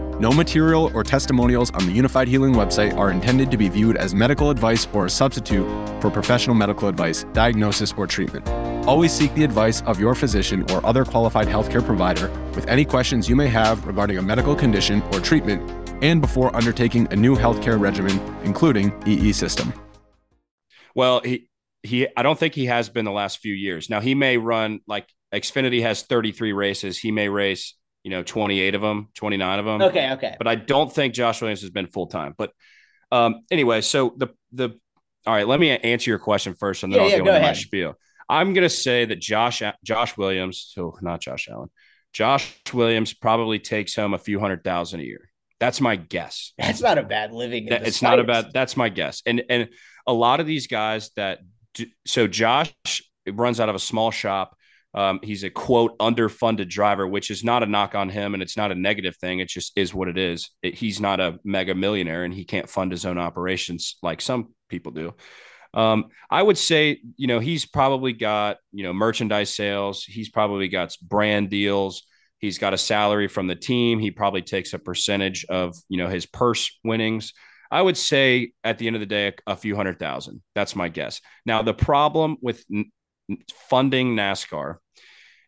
No material or testimonials on the Unifyd Healing website are intended to be viewed as medical advice or a substitute for professional medical advice, diagnosis, or treatment. Always seek the advice of your physician or other qualified healthcare provider with any questions you may have regarding a medical condition or treatment and before undertaking a new healthcare regimen, including EE system. Well, he he I don't think he has been the last few years. Now he may run like Xfinity has 33 races. He may race, you know, 28 of them, 29 of them. Okay, okay. But I don't think Josh Williams has been full time. But um, anyway, so the the all right, let me answer your question first, and then yeah, I'll yeah, go, go into my spiel. I'm gonna say that Josh Josh Williams, so not Josh Allen, Josh Williams probably takes home a few hundred thousand a year. That's my guess. That's not a bad living. That, it's not a bad. That's my guess. And and a lot of these guys that do, so Josh runs out of a small shop. Um, he's a quote underfunded driver, which is not a knock on him, and it's not a negative thing. It just is what it is. It, he's not a mega millionaire, and he can't fund his own operations like some people do. Um, I would say, you know, he's probably got you know merchandise sales. He's probably got brand deals. He's got a salary from the team. He probably takes a percentage of you know his purse winnings. I would say at the end of the day, a, few hundred thousand. That's my guess. Now, the problem with funding NASCAR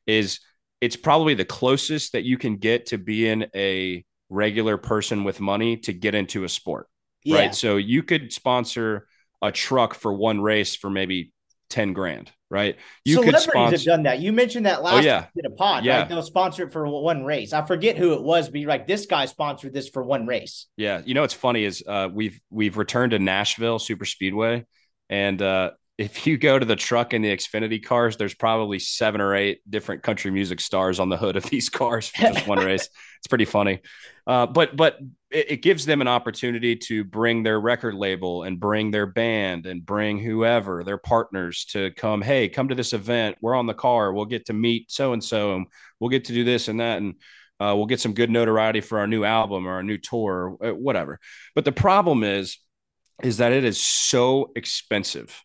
is it's probably the closest that you can get to being a regular person with money to get into a sport. Yeah. Right. So you could sponsor a truck for one race for maybe 10 grand, right? You Celebrities could sponsor have done that. You mentioned that last Oh, yeah. we a pod, Yeah. right? They'll sponsor it for one race. I forget who it was, but you're like, this guy sponsored this for one race. Yeah, you know what's funny is uh, we've we've returned to Nashville Super Speedway, and uh, if you go to the truck and the Xfinity cars, there's probably seven or eight different country music stars on the hood of these cars for just one race. It's pretty funny, uh, but but it, it gives them an opportunity to bring their record label and bring their band and bring whoever their partners to come. Hey, come to this event. We're on the car. We'll get to meet so and so, and we'll get to do this and that, and uh, we'll get some good notoriety for our new album or our new tour, or uh, whatever. But the problem is, is that it is so expensive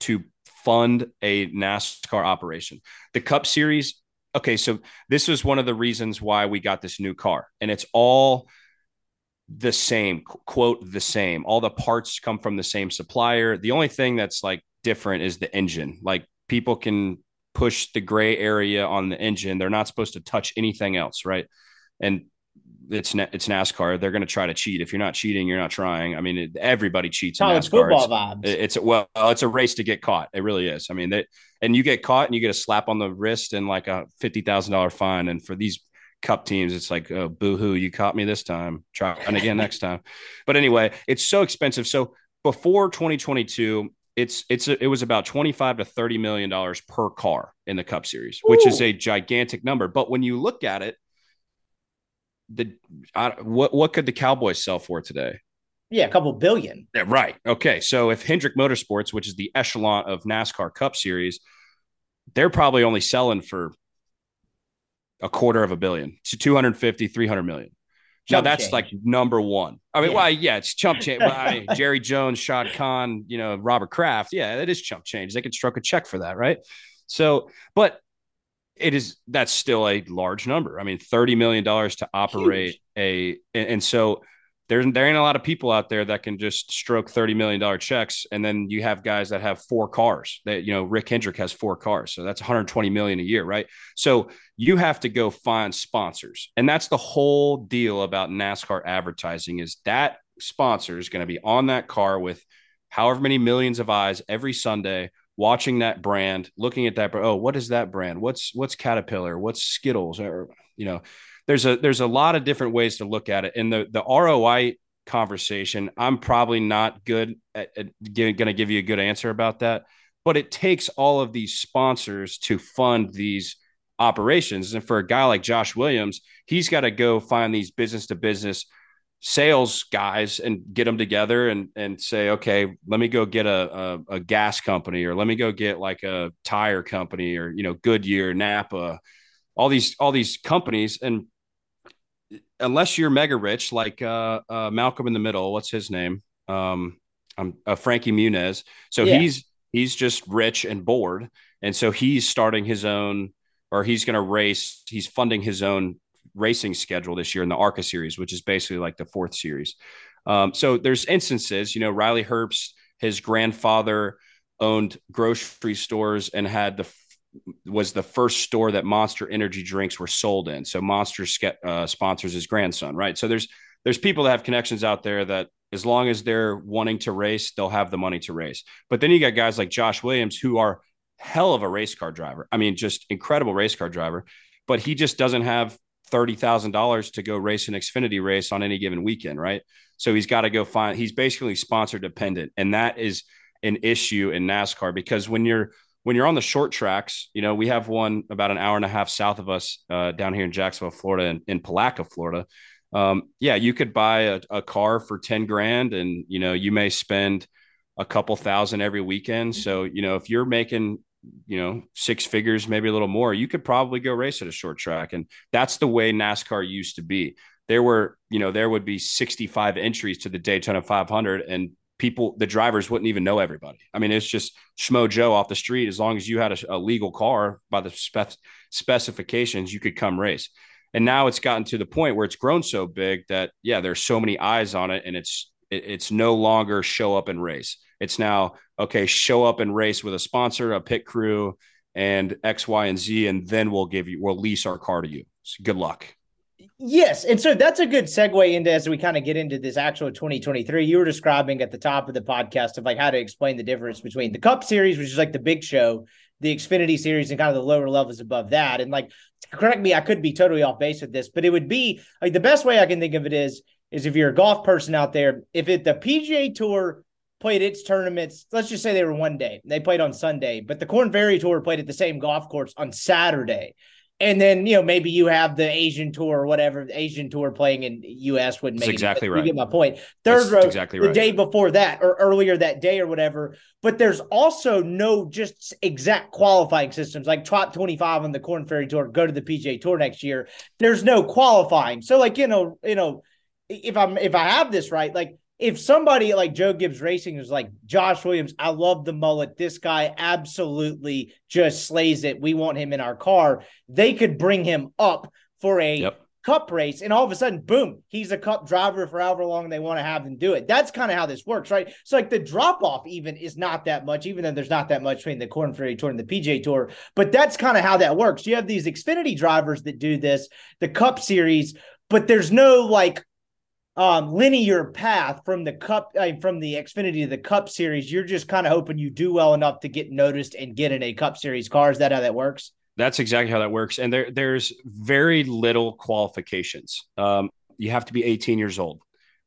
to fund a NASCAR operation. The Cup Series. Okay, so this was one of the reasons why we got this new car, and it's all the same quote the same all the parts come from the same supplier the only thing that's like different is the engine like people can push the gray area on the engine. They're not supposed to touch anything else, right? And it's it's NASCAR. They're going to try to cheat. If you're not cheating, you're not trying. I mean, it, everybody cheats. College football it's, vibes. It's well, it's a race to get caught. It really is. I mean, they, and you get caught and you get a slap on the wrist and like a fifty thousand dollar fine. And for these cup teams, it's like, oh, boo hoo, you caught me this time. Try and again next time. But anyway, it's so expensive. So before 2022, it's it's a, it was about 25 to 30 million dollars per car in the cup series Ooh. which is a gigantic number but when you look at it the I, what what could the cowboys sell for today yeah a couple billion yeah, right okay so if hendrick motorsports which is the echelon of nascar cup series they're probably only selling for a quarter of a billion to 250 300 million now that's change. like number one. I mean, yeah. well, yeah, it's chump change. By Jerry Jones, Shad Khan, you know, Robert Kraft. Yeah, that is chump change. They could stroke a check for that, right? So, but it is that's still a large number. I mean, thirty million dollars to operate Huge. a, and, and so there's there ain't a lot of people out there that can just stroke $30 million checks. And then you have guys that have four cars that, you know, Rick Hendrick has four cars. So that's 120 million a year, right? So you have to go find sponsors. And that's the whole deal about NASCAR advertising is that sponsor is going to be on that car with however many millions of eyes every Sunday watching that brand, looking at that. brand, Oh, what is that brand? What's, what's Caterpillar? What's Skittles? Or, you know, there's a there's a lot of different ways to look at it. And the the ROI conversation, I'm probably not good at, at going to give you a good answer about that. But it takes all of these sponsors to fund these operations. And for a guy like Josh Williams, he's got to go find these business to business sales guys and get them together and and say, okay, let me go get a, a, a gas company or let me go get like a tire company or you know Goodyear, Napa, all these all these companies and unless you're mega rich, like uh, uh, Malcolm in the Middle, what's his name? Um, I'm uh, Frankie Muniz. So yeah. he's he's just rich and bored, and so he's starting his own, or he's going to race. He's funding his own racing schedule this year in the ARCA series, which is basically like the fourth series. Um, so there's instances, you know, Riley Herbst, his grandfather owned grocery stores and had the was the first store that Monster Energy drinks were sold in. So Monster uh, sponsors his grandson, right? So there's there's people that have connections out there that as long as they're wanting to race, they'll have the money to race. But then you got guys like Josh Williams who are hell of a race car driver. I mean, just incredible race car driver, but he just doesn't have thirty thousand dollars to go race an Xfinity race on any given weekend, right? So he's got to go find. He's basically sponsor dependent, and that is an issue in NASCAR because when you're when you're on the short tracks, you know, we have one about an hour and a half south of us uh, down here in Jacksonville, Florida, and in Palatka, Florida. Um, yeah, you could buy a, a, car for 10 grand and, you know, you may spend a couple thousand every weekend. So, you know, if you're making, you know, six figures, maybe a little more, you could probably go race at a short track. And that's the way NASCAR used to be. There were, you know, there would be 65 entries to the Daytona 500 and people, the drivers wouldn't even know everybody. I mean, it's just Schmo Joe off the street. As long as you had a, a legal car by the spec- specifications, you could come race. And now it's gotten to the point where it's grown so big that yeah, there's so many eyes on it, and it's it, it's no longer show up and race. It's now okay, show up and race with a sponsor, a pit crew, and X, Y, and Z, and then we'll give you we'll lease our car to you. So good luck. Yes. And so that's a good segue into as we kind of get into this actual 2023. You were describing at the top of the podcast of like how to explain the difference between the Cup Series, which is like the big show, the Xfinity Series, and kind of the lower levels above that. And like, correct me, I could be totally off base with this, but it would be like the best way I can think of it is, is if you're a golf person out there, if it the PGA Tour played its tournaments, let's just say they were one day, they played on Sunday, but the Korn Ferry Tour played at the same golf course on Saturday and then you know maybe you have the Asian tour or whatever Asian tour playing in U.S. would make exactly right. You get my point. Third That's row exactly the day before that or earlier that day or whatever. But there's also no just exact qualifying systems like top 25 on the Korn Ferry Tour. Go to the PGA Tour next year. There's no qualifying. So like you know you know if I'm if I have this right like if somebody like Joe Gibbs Racing is like Josh Williams, I love the mullet. This guy absolutely just slays it. We want him in our car. They could bring him up for a yep. cup race and all of a sudden boom he's a cup driver for however long they want to have him do it that's kind of how this works right so like the drop off even is not that much even though there's not that much between the Korn Ferry tour and the PGA tour but that's kind of how that works you have these xfinity drivers that do this the cup series but there's no like um, linear path from the cup uh, from the Xfinity to the Cup Series. You're just kind of hoping you do well enough to get noticed and get in a Cup Series car. Is that how that works? That's exactly how that works. And there, there's very little qualifications. Um, you have to be 18 years old.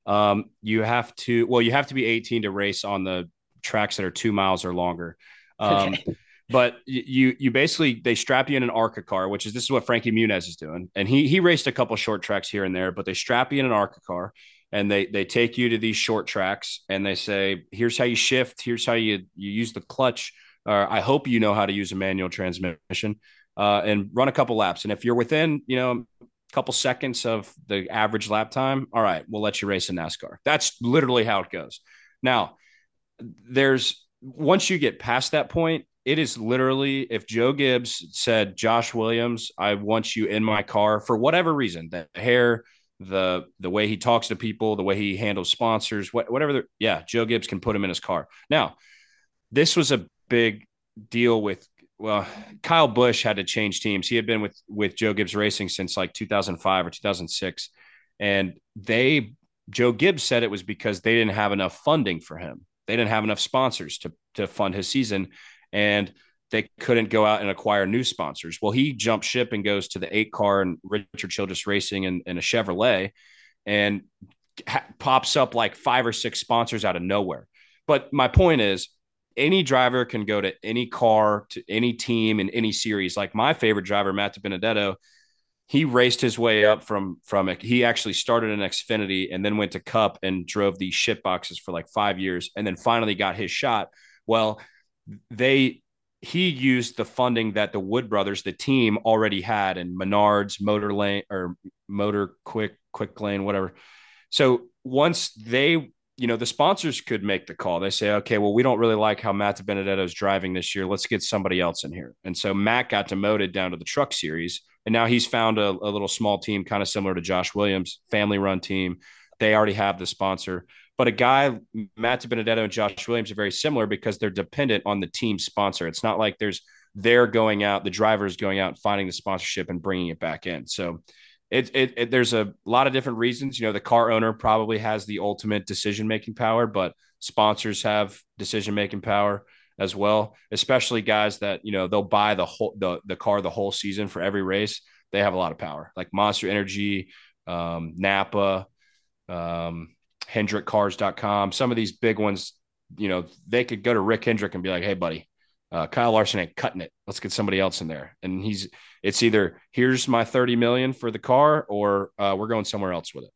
Um, you have to, well, you have to be 18 to race on the tracks that are two miles or longer. Um, okay. But you, you basically they strap you in an ARCA car, which is this is what Frankie Muniz is doing, and he he raced a couple short tracks here and there, but they strap you in an ARCA car, and they they take you to these short tracks, and they say, here's how you shift, here's how you you use the clutch, or I hope you know how to use a manual transmission uh, and run a couple laps. And if you're within, you know, a couple seconds of the average lap time, all right, we'll let you race in NASCAR. That's literally how it goes. Now, there's once you get past that point, it is literally if Joe Gibbs said, Josh Williams, I want you in my car for whatever reason, the hair, the the way he talks to people, the way he handles sponsors, whatever. The, yeah, Joe Gibbs can put him in his car. Now, this was a big deal with well, Kyle Busch had to change teams. He had been with with Joe Gibbs Racing since like 2005 or 2006, and they Joe Gibbs said it was because they didn't have enough funding for him. They didn't have enough sponsors to to fund his season, and they couldn't go out and acquire new sponsors. Well, he jumps ship and goes to the eight car and Richard Childress Racing and, and a Chevrolet, and ha- pops up like five or six sponsors out of nowhere. But my point is, any driver can go to any car, to any team in any series. Like my favorite driver, Matt DiBenedetto, he raced his way up from from it. He actually started in Xfinity and then went to Cup and drove these shit boxes for like five years, and then finally got his shot. Well, they he used the funding that the Wood brothers, the team, already had, and Menards, Motor Lane or Motor Quick, Quick Lane, whatever. So once they you know, the sponsors could make the call. They say, okay, well, we don't really like how Matt DiBenedetto is driving this year. Let's get somebody else in here. And so Matt got demoted down to the truck series. And now he's found a, a little small team, kind of similar to Josh Williams, family run team. They already have the sponsor. But a guy, Matt DiBenedetto and Josh Williams are very similar because they're dependent on the team sponsor. It's not like there's they're going out, the drivers going out and finding the sponsorship and bringing it back in. So it, it, it, there's a lot of different reasons. You know, the car owner probably has the ultimate decision making power, but sponsors have decision making power as well. Especially guys that you know they'll buy the whole the the car the whole season for every race. They have a lot of power, like Monster Energy, um, Napa, um, HendrickCars.com. Some of these big ones, you know, they could go to Rick Hendrick and be like, "Hey, buddy, uh, Kyle Larson ain't cutting it. Let's get somebody else in there. And he's it's either here's my 30 million for the car or uh, we're going somewhere else with it.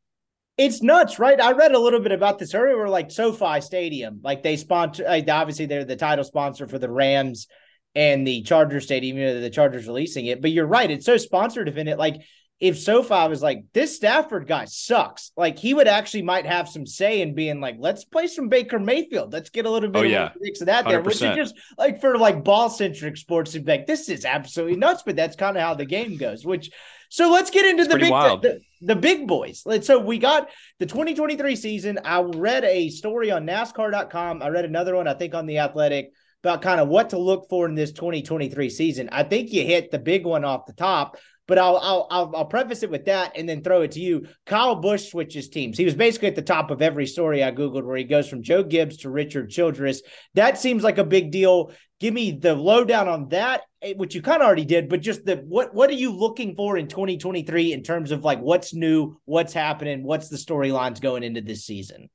It's nuts, right? I read a little bit about this earlier. Like SoFi Stadium, like they sponsor. Like obviously, they're the title sponsor for the Rams and the Charger Stadium. You know, the Chargers releasing it, but you're right. It's so sponsored in it. Like if SoFi was like, this Stafford guy sucks, like he would actually might have some say in being like, let's play some Baker Mayfield. Let's get a little bit oh, yeah. of that 100%. there, which is just like for like ball centric sports, like this is absolutely nuts, but that's kind of how the game goes, which so let's get into it's the big the, the, big boys. Let's so we got the 2023 season. I read a story on NASCAR.com. I read another one, I think, on the Athletic about kind of what to look for in this 2023 season. I think you hit the big one off the top but I'll, I'll I'll I'll preface it with that and then throw it to you. Kyle Busch switches teams. He was basically at the top of every story I googled where he goes from Joe Gibbs to Richard Childress. That seems like a big deal. Give me the lowdown on that, eh, which you kind of already did, but just the what what are you looking for in 2023 in terms of like what's new, what's happening, what's the storylines going into this season?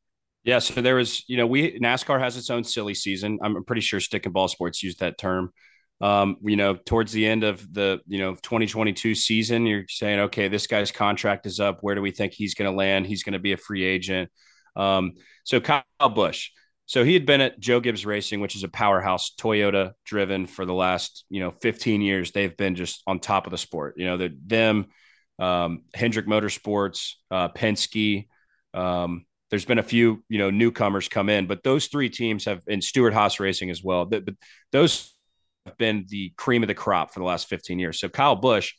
Yeah, so there was, you know, we NASCAR has its own silly season. I'm pretty sure Stick and Ball Sports used that term um, you know, towards the end of the, you know, 2022 season, you're saying, okay, this guy's contract is up. Where do we think he's going to land? He's going to be a free agent. Um, so Kyle Busch, so he had been at Joe Gibbs Racing, which is a powerhouse Toyota driven for the last, you know, 15 years. They've been just on top of the sport. You know, the them, um, Hendrick Motorsports, uh, Penske. Um, there's been a few, you know, newcomers come in, but those three teams have, and Stewart-Haas Racing as well. But those been the cream of the crop for the last 15 years. So Kyle Busch,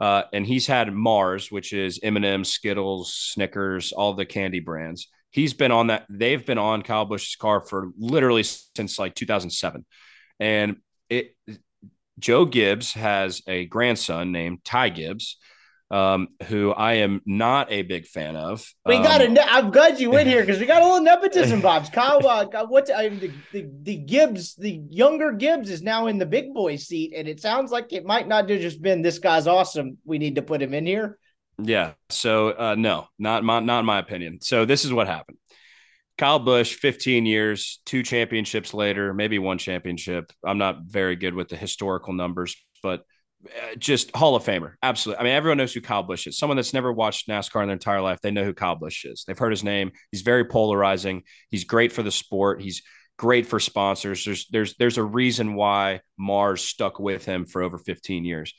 Uh, and he's had Mars, which is M&M, Skittles, Snickers, all the candy brands. He's been on that. They've been on Kyle Busch's car for literally since like 2007. And it Joe Gibbs has a grandson named Ty Gibbs, um, who I am not a big fan of. We um, got a. I'm glad you went here because we got a little nepotism, Bob's. Kyle, uh, what I mean, the, the the Gibbs, the younger Gibbs is now in the big boy seat, and it sounds like it might not have just been this guy's awesome. We need to put him in here. Yeah. So uh, no, not my not my opinion. So this is what happened. Kyle Busch, 15 years, two championships later, maybe one championship. I'm not very good with the historical numbers, but uh, just Hall of Famer. Absolutely. I mean, everyone knows who Kyle Busch is. Someone that's never watched NASCAR in their entire life, they know who Kyle Busch is. They've heard his name. He's very polarizing. He's great for the sport. He's great for sponsors. There's there's there's a reason why Mars stuck with him for over 15 years.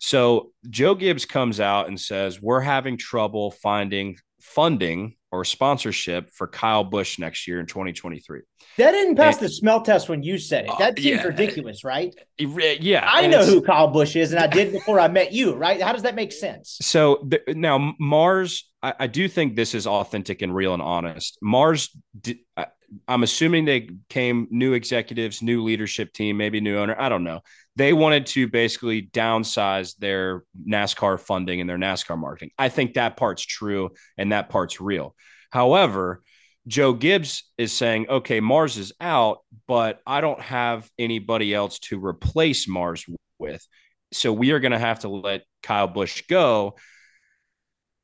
So Joe Gibbs comes out and says, "We're having trouble finding funding or sponsorship for Kyle Busch next year in 2023. That didn't pass and, the smell test when you said it. That uh, seems yeah, ridiculous, right? Yeah. I know who Kyle Busch is, and I did before I met you, right? How does that make sense? So th- now, Mars, I, I, do think this is authentic and real and honest. Mars, di- I'm assuming they came new executives, new leadership team, maybe new owner. I don't know. They wanted to basically downsize their NASCAR funding and their NASCAR marketing. I think that part's true and that part's real. However, Joe Gibbs is saying, okay, Mars is out, but I don't have anybody else to replace Mars with. So we are going to have to let Kyle Busch go.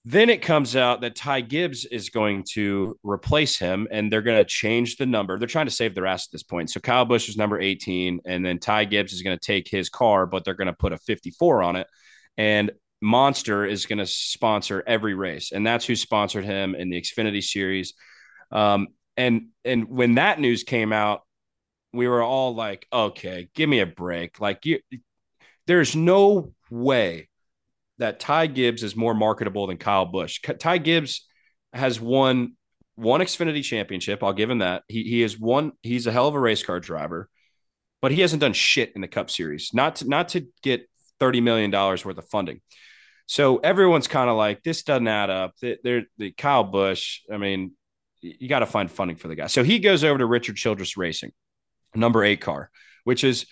Then it comes out that Ty Gibbs is going to replace him and they're going to change the number. They're trying to save their ass at this point. So Kyle Busch is number 18, and then Ty Gibbs is going to take his car, but they're going to put a 54 on it. And Monster is going to sponsor every race. And that's who sponsored him in the Xfinity series. Um, and and when that news came out, we were all like, okay, give me a break. Like you there's no way that Ty Gibbs is more marketable than Kyle Busch. Ty Gibbs has won one Xfinity championship. I'll give him that. He he is one. He's a hell of a race car driver, but he hasn't done shit in the Cup Series. Not to, not to get thirty million dollars worth of funding. So everyone's kind of like, this doesn't add up. They're, the Kyle Busch. I mean, you got to find funding for the guy. So he goes over to Richard Childress Racing, number eight car, which is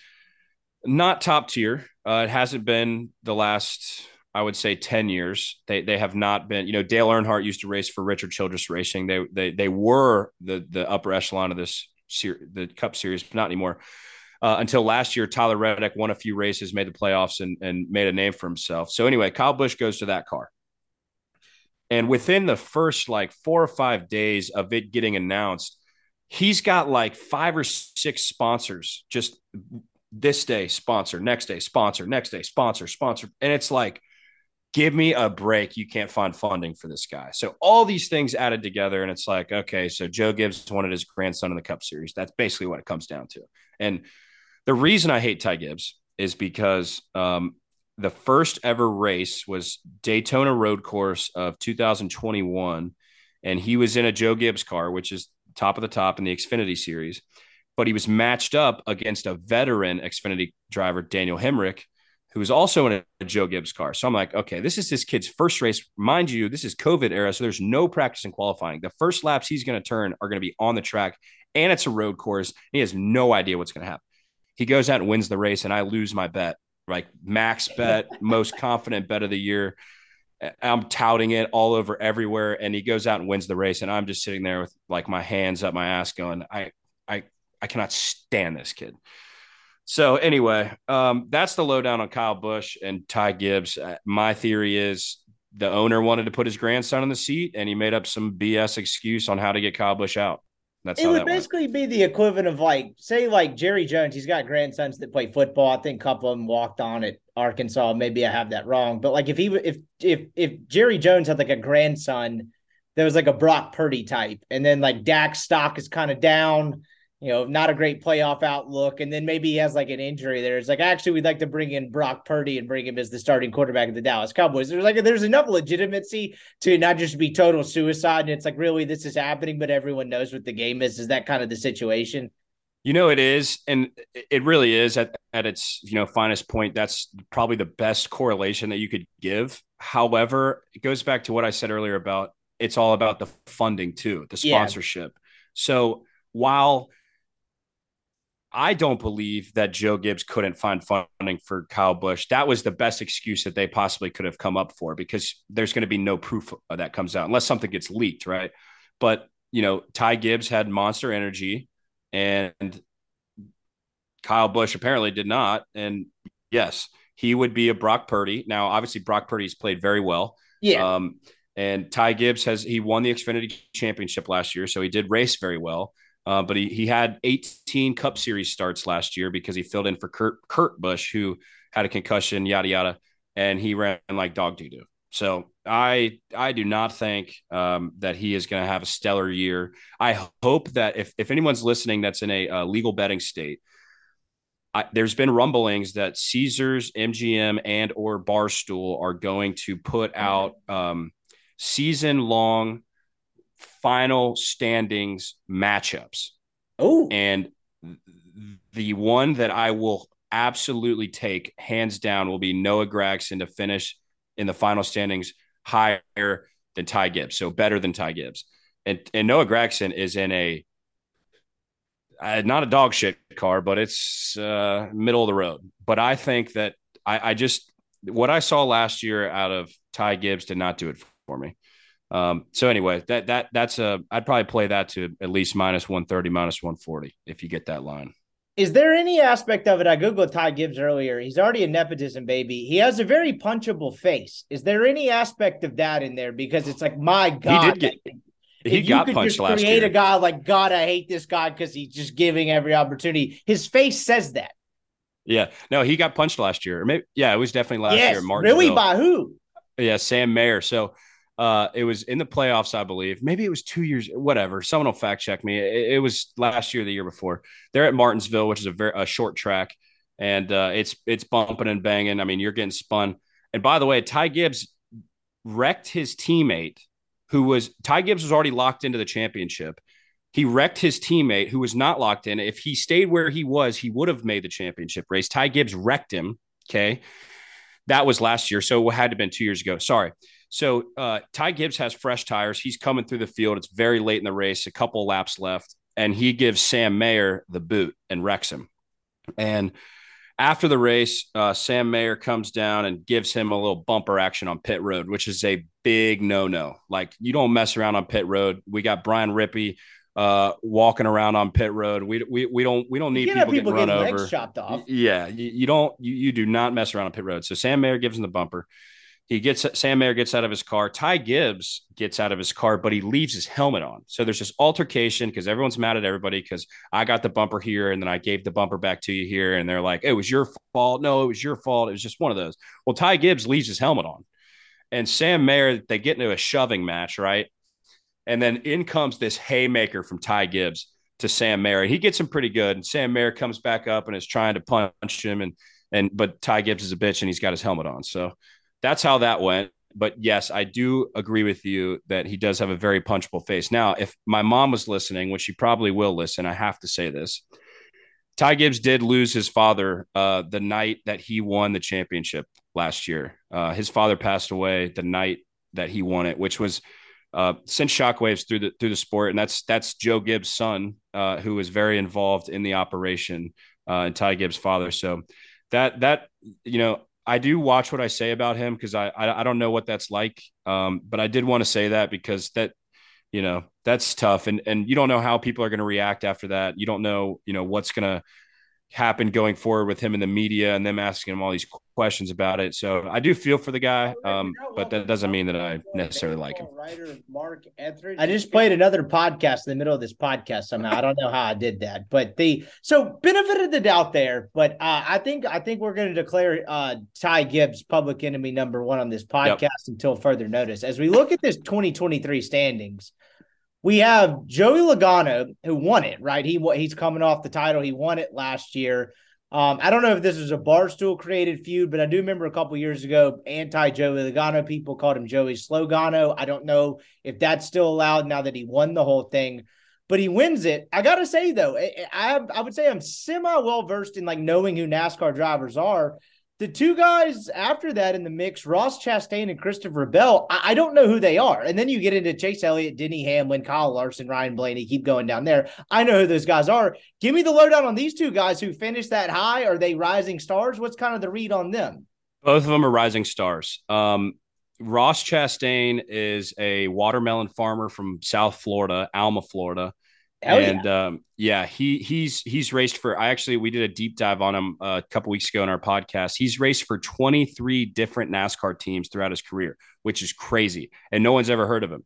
not top tier. Uh, it hasn't been the last I would say 10 years. They they have not been, you know, Dale Earnhardt used to race for Richard Childress Racing. They they they were the the upper echelon of this ser- the Cup series, but not anymore. Uh, until last year, Tyler Reddick won a few races, made the playoffs, and, and made a name for himself. So anyway, Kyle Busch goes to that car. And within the first like four or five days of it getting announced, he's got like five or six sponsors just this day sponsor, next day sponsor, next day sponsor, sponsor. And it's like – give me a break. You can't find funding for this guy. So all these things added together, and it's like, okay, so Joe Gibbs wanted his grandson in the Cup Series. That's basically what it comes down to. And the reason I hate Ty Gibbs is because um, the first ever race was Daytona Road Course of 2021, and he was in a Joe Gibbs car, which is top of the top in the Xfinity Series. But he was matched up against a veteran Xfinity driver, Daniel Hemric, who was also in a Joe Gibbs car. So I'm like, okay, this is this kid's first race. Mind you, this is COVID era, so there's no practice in qualifying. The first laps he's going to turn are going to be on the track, and it's a road course. he has no idea what's going to happen. He goes out and wins the race, and I lose my bet, like max bet, most confident bet of the year. I'm touting it all over everywhere, and he goes out and wins the race, and I'm just sitting there with like my hands up my ass, going, I, I, I cannot stand this kid. So anyway, um, that's the lowdown on Kyle Busch and Ty Gibbs. Uh, my theory is the owner wanted to put his grandson in the seat, and he made up some BS excuse on how to get Kyle Busch out. That's it would basically went. be the equivalent of like, say, like Jerry Jones. He's got grandsons that play football. I think a couple of them walked on at Arkansas. Maybe I have that wrong, but like if he if if if Jerry Jones had like a grandson that was like a Brock Purdy type, and then like Dak's stock is kind of down you know, not a great playoff outlook. And then maybe he has like an injury there. It's like, actually, we'd like to bring in Brock Purdy and bring him as the starting quarterback of the Dallas Cowboys. There's like, there's enough legitimacy to not just be total suicide. And it's like, really, this is happening, but everyone knows what the game is. Is that kind of the situation? You know, it is, and it really is at, at its you know finest point. That's probably the best correlation that you could give. However, it goes back to what I said earlier about it's all about the funding too, the sponsorship. Yeah. So while I don't believe that Joe Gibbs couldn't find funding for Kyle Busch. That was the best excuse that they possibly could have come up for because there's going to be no proof that comes out unless something gets leaked, right? But, you know, Ty Gibbs had monster energy and Kyle Busch apparently did not. And yes, he would be a Brock Purdy. Now, obviously, Brock Purdy's played very well. Yeah. Um, and Ty Gibbs has he won the Xfinity Championship last year, so he did race very well. Uh, but he he had 18 Cup Series starts last year because he filled in for Kurt Kurt Busch, who had a concussion, yada yada, and he ran like dog doo doo. So I I do not think um, that he is going to have a stellar year. I hope that if if anyone's listening that's in a, legal betting state, I, there's been rumblings that Caesars, MGM, and or Barstool are going to put out um, season long final standings matchups. Oh, and the one that I will absolutely take hands down will be Noah Gragson to finish in the final standings higher than Ty Gibbs, so better than Ty Gibbs. And and Noah Gragson is in a uh, not a dog shit car, but it's uh, middle of the road. But I think that I, I just what I saw last year out of Ty Gibbs did not do it for me. Um, so anyway, that that that's a I'd probably play that to at least minus 130, minus 140 if you get that line. Is there any aspect of it? I googled Ty Gibbs earlier. He's already a nepotism baby. He has a very punchable face. Is there any aspect of that in there? Because it's like, my God, he did get. he got punched last create year. Create a guy like God, I hate this guy because he's just giving every opportunity. His face says that. Yeah, no, he got punched last year. Maybe, yeah, it was definitely last yes, year. Martin really by who? Yeah, Sam Mayer. So uh, it was in the playoffs, I believe. Maybe it was two years, whatever. Someone will fact check me. It, it was last year, the year before. They're at Martinsville, which is a very a short track, and uh, it's it's bumping and banging. I mean, you're getting spun. And by the way, Ty Gibbs wrecked his teammate, who was Ty Gibbs was already locked into the championship. He wrecked his teammate, who was not locked in. If he stayed where he was, he would have made the championship race. Ty Gibbs wrecked him. Okay, that was last year, so it had to have been two years ago. Sorry. So uh, Ty Gibbs has fresh tires. He's coming through the field. It's very late in the race, a couple laps left, and he gives Sam Mayer the boot and wrecks him. And after the race, uh, Sam Mayer comes down and gives him a little bumper action on pit road, which is a big no no. Like you don't mess around on pit road. We got Brian Rippee uh, walking around on pit road. We, we, we don't we don't need people, people getting run over. chopped off. Yeah, you, you don't you, you do not mess around on pit road. So Sam Mayer gives him the bumper. He gets Sam Mayer gets out of his car. Ty Gibbs gets out of his car, but he leaves his helmet on. So there's this altercation because everyone's mad at everybody because I got the bumper here and then I gave the bumper back to you here, and they're like, "It was your fault." No, it was your fault. It was just one of those. Well, Ty Gibbs leaves his helmet on, and Sam Mayer they get into a shoving match, right? And then in comes this haymaker from Ty Gibbs to Sam Mayer. He gets him pretty good, and Sam Mayer comes back up and is trying to punch him, and and but Ty Gibbs is a bitch and he's got his helmet on, so that's how that went. But yes, I do agree with you that he does have a very punchable face. Now, if my mom was listening, which she probably will listen, I have to say this. Ty Gibbs did lose his father uh, the night that he won the championship last year. Uh, his father passed away the night that he won it, which was uh, sent shockwaves through the through the sport, and that's that's Joe Gibbs' son, uh, who was very involved in the operation, uh, and Ty Gibbs' father. So that that you know I do watch what I say about him because I, I, I don't know what that's like. Um, but I did want to say that because that you know that's tough, and and you don't know how people are going to react after that. You don't know you know what's going to happen going forward with him in the media and them asking him all these questions about it. So I do feel for the guy, um, but that doesn't mean that I necessarily like him. Mark Etheridge. I just played another podcast in the middle of this podcast somehow. I don't know how I did that, but the so benefit of the doubt there. But uh, I think I think we're going to declare uh, Ty Gibbs public enemy number one on this podcast yep. until further notice. As we look at this 2023 standings we have Joey Logano who won it, right? He he's coming off the title. He won it last year. Um, I don't know if this is a barstool created feud, but I do remember a couple years ago, anti Joey Logano people called him Joey Slogano. I don't know if that's still allowed now that he won the whole thing. but he wins it. I gotta say though, I I would say I'm semi well versed in like knowing who NASCAR drivers are. The two guys after that in the mix, Ross Chastain and Christopher Bell, I, I don't know who they are. And then you get into Chase Elliott, Denny Hamlin, Kyle Larson, Ryan Blaney, keep going down there. I know who those guys are. Give me the lowdown on these two guys who finished that high. Are they rising stars? What's kind of the read on them? Both of them are rising stars. Um, Ross Chastain is a watermelon farmer from South Florida, Alma, Florida. Hell and yeah. Um, yeah, he he's he's raced for. I actually we did a deep dive on him a couple weeks ago in our podcast. He's raced for 23 different NASCAR teams throughout his career, which is crazy, and no one's ever heard of him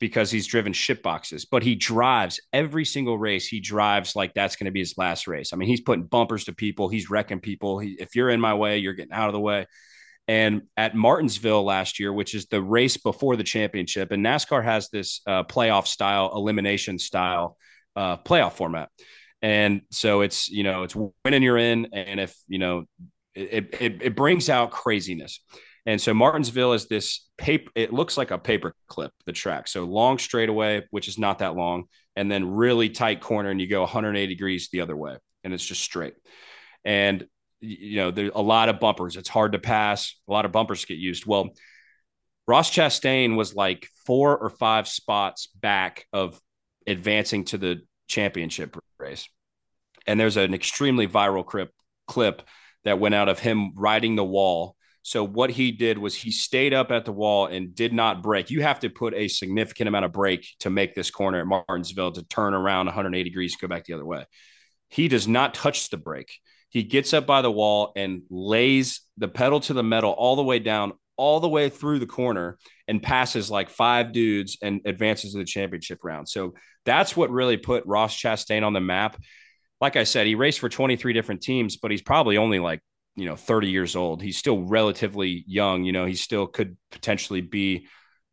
because he's driven ship boxes. But he drives every single race. He drives like that's going to be his last race. I mean, he's putting bumpers to people. He's wrecking people. He, if you're in my way, you're getting out of the way. And at Martinsville last year, which is the race before the championship, and NASCAR has this uh, playoff style, elimination style uh, playoff format. And so it's, you know, it's winning you're in. And if, you know, it, it, it brings out craziness. And so Martinsville is this paper, it looks like a paper clip, the track. So long straightaway, which is not that long, and then really tight corner, and you go 180 degrees the other way, and it's just straight. And you know, there's a lot of bumpers. It's hard to pass. A lot of bumpers get used. Well, Ross Chastain was like four or five spots back of advancing to the championship race. And there's an extremely viral clip clip that went out of him riding the wall. So what he did was he stayed up at the wall and did not break. You have to put a significant amount of brake to make this corner at Martinsville to turn around 180 degrees, and go back the other way. He does not touch the brake. He gets up by the wall and lays the pedal to the metal all the way down, all the way through the corner and passes like five dudes and advances to the championship round. So that's what really put Ross Chastain on the map. Like I said, he raced for 23 different teams, but he's probably only like, you know, 30 years old. He's still relatively young. You know, he still could potentially be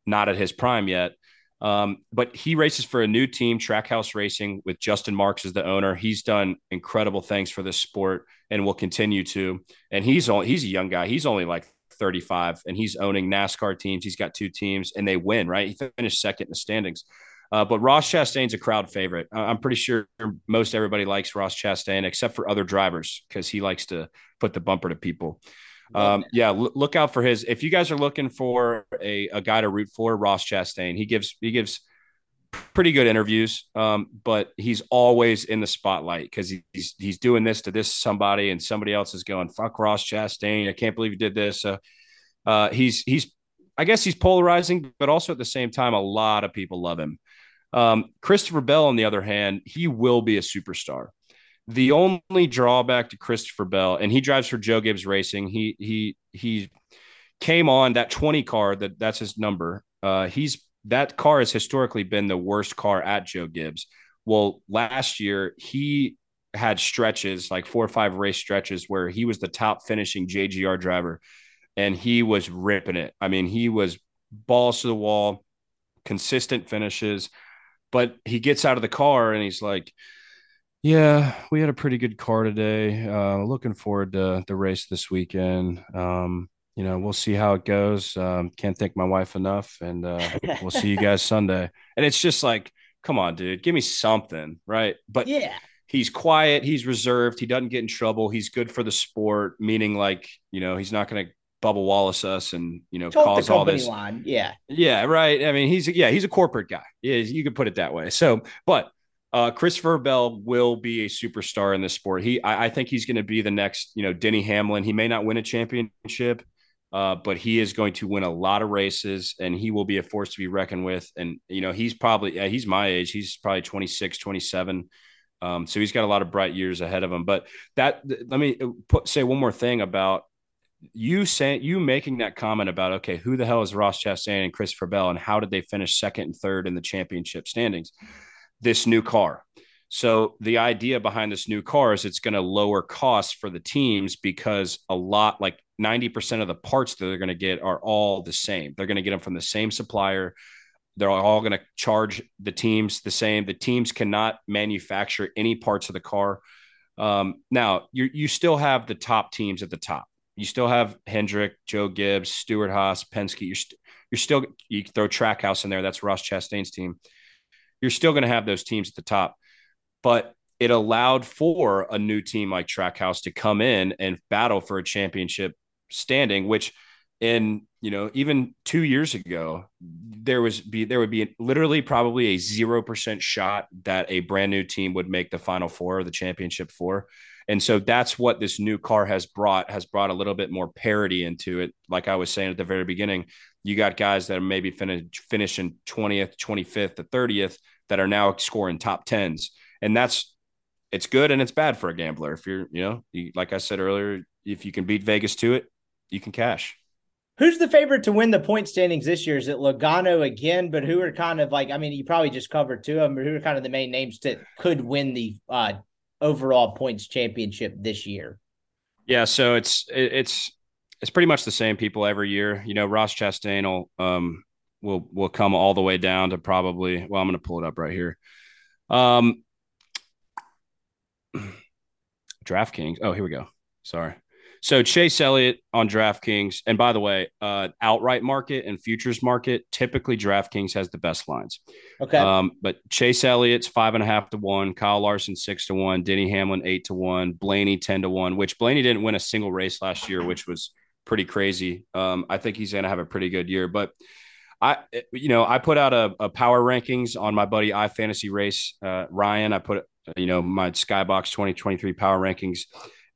not at his prime yet. Um, but he races for a new team, Trackhouse Racing, with Justin Marks as the owner. He's done incredible things for this sport and will continue to. And he's only he's a young guy. He's only like 35, and he's owning NASCAR teams. He's got two teams, and they win. Right? He finished second in the standings. Uh, but Ross Chastain's a crowd favorite. I'm pretty sure most everybody likes Ross Chastain, except for other drivers, because he likes to put the bumper to people. Um, yeah, l- look out for his. If you guys are looking for a, a guy to root for, Ross Chastain. He gives he gives pretty good interviews, um, but he's always in the spotlight because he's he's doing this to this somebody, and somebody else is going fuck Ross Chastain. I can't believe he did this. Uh, uh, he's he's I guess he's polarizing, but also at the same time, a lot of people love him. Um, Christopher Bell, on the other hand, he will be a superstar. The only drawback to Christopher Bell, and he drives for Joe Gibbs Racing. He he he came on that 20 car that that's his number. Uh, he's that car has historically been the worst car at Joe Gibbs. Well, last year he had stretches like four or five race stretches where he was the top finishing JGR driver and he was ripping it. I mean, he was balls to the wall, consistent finishes, but he gets out of the car and he's like, yeah, we had a pretty good car today. Uh, looking forward to the race this weekend. Um, you know, we'll see how it goes. Um, can't thank my wife enough, and uh, we'll see you guys Sunday. And it's just like, come on, dude, give me something, right? But yeah, he's quiet, he's reserved, he doesn't get in trouble, he's good for the sport, meaning like, you know, he's not going to Bubba Wallace us and you know cause all this. Line. Yeah, yeah, right. I mean, he's yeah, he's a corporate guy. Yeah, you could put it that way. So, but uh, Christopher Bell will be a superstar in this sport. He, I, I think he's going to be the next, you know, Denny Hamlin. He may not win a championship, uh, but he is going to win a lot of races and he will be a force to be reckoned with. And, you know, he's probably, uh, he's my age. He's probably 26, 27. Um, so he's got a lot of bright years ahead of him. But that, let me put, say one more thing about you saying, you making that comment about, okay, who the hell is Ross Chastain and Christopher Bell and how did they finish second and third in the championship standings? This new car. So the idea behind this new car is it's going to lower costs for the teams because a lot like 90% of the parts that they're going to get are all the same. They're going to get them from the same supplier. They're all going to charge the teams the same. The teams cannot manufacture any parts of the car. Um, now you you still have the top teams at the top. You still have Hendrick, Joe Gibbs, Stewart Haas, Penske. You're, st- you're still you throw Trackhouse in there. That's Ross Chastain's team you're still going to have those teams at the top. But it allowed for a new team like Trackhouse to come in and battle for a championship standing, which in you know even two years ago there was be there would be literally probably a zero percent shot that a brand new team would make the final four or the championship four and so that's what this new car has brought has brought a little bit more parity into it. Like i was saying at the very beginning you got guys that are maybe finish, finishing 20th 25th to 30th that are now scoring top 10s and that's it's good and it's bad for a gambler. If you're you know you, like i said earlier if you can beat vegas to it you can cash Who's the favorite to win the point standings this year? Is it Logano again? But who are kind of like, I mean, you probably just covered two of them, but who are kind of the main names that could win the uh, overall points championship this year? Yeah, so it's it's it's pretty much the same people every year. You know, Ross Chastain will um will will come all the way down to probably. Well, I'm going to pull it up right here. Um, DraftKings. Oh, here we go. Sorry. So Chase Elliott on DraftKings, and by the way, uh, outright market and futures market typically DraftKings has the best lines. Okay. Um, but Chase Elliott's five and a half to one, Kyle Larson six to one, Denny Hamlin eight to one, Blaney ten to one. Which Blaney didn't win a single race last year, which was pretty crazy. Um, I think he's going to have a pretty good year, but. I, you know, I put out a, a power rankings on my buddy iFantasy Race, uh, Ryan. I put, you know, my Skybox 2023 power rankings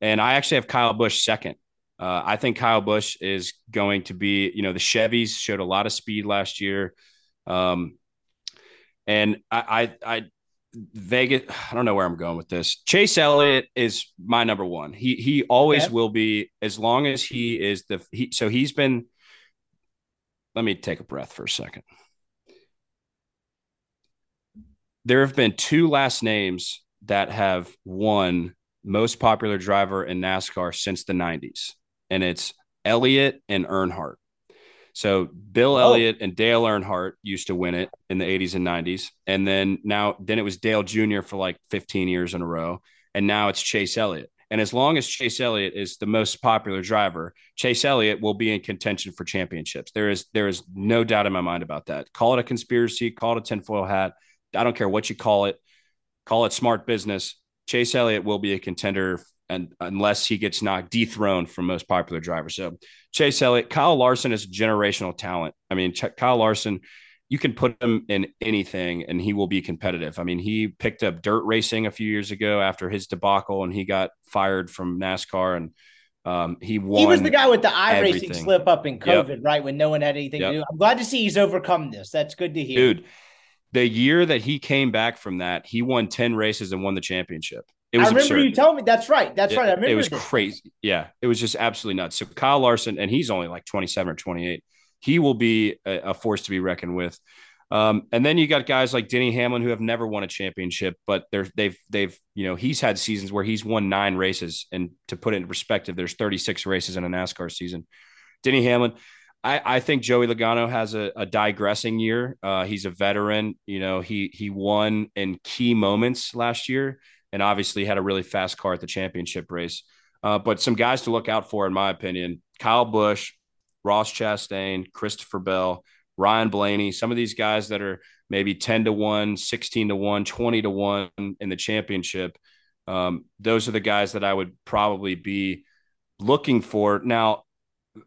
and I actually have Kyle Busch second. Uh, I think Kyle Busch is going to be, you know, the Chevys showed a lot of speed last year. Um, and I, I, I, Vegas, I don't know where I'm going with this. Chase Elliott is my number one. He, he always okay. will be as long as he is the, he, so he's been, let me take a breath for a second. There have been two last names that have won most popular driver in NASCAR since the 90s, and it's Elliott and Earnhardt. So Bill oh. Elliott and Dale Earnhardt used to win it in the 80s and 90s, and then now then it was Dale Jr. for like 15 years in a row, and now it's Chase Elliott. And as long as Chase Elliott is the most popular driver, Chase Elliott will be in contention for championships. There is there is no doubt in my mind about that. Call it a conspiracy, call it a tinfoil hat. I don't care what you call it. Call it smart business. Chase Elliott will be a contender and unless he gets knocked dethroned from most popular drivers. So Chase Elliott, Kyle Larson is generational talent. I mean, Kyle Larson, you can put him in anything and he will be competitive. I mean, he picked up dirt racing a few years ago after his debacle and he got fired from NASCAR and um, he won. He was the guy with the iRacing slip up in COVID, yep. right? When no one had anything yep. to do. I'm glad to see he's overcome this. That's good to hear. Dude, the year that he came back from that, he won 10 races and won the championship. It was I remember absurd. you telling me that's right. That's it, right. I remember it was this. crazy. Yeah, it was just absolutely nuts. So Kyle Larson, and he's only like 27 or 28. He will be a, a force to be reckoned with. Um, and then you got guys like Denny Hamlin who have never won a championship, but they're they've they've you know he's had seasons where he's won nine races. And to put it in perspective, there's 36 races in a NASCAR season. Denny Hamlin, I, I think Joey Logano has a, a digressing year. Uh, he's a veteran. You know, he he won in key moments last year, and obviously had a really fast car at the championship race. Uh, but some guys to look out for, in my opinion: Kyle Busch, Ross Chastain, Christopher Bell, Ryan Blaney. Some of these guys that are maybe ten to one, 16 to one, 20 to one in the championship. Um, those are the guys that I would probably be looking for. Now,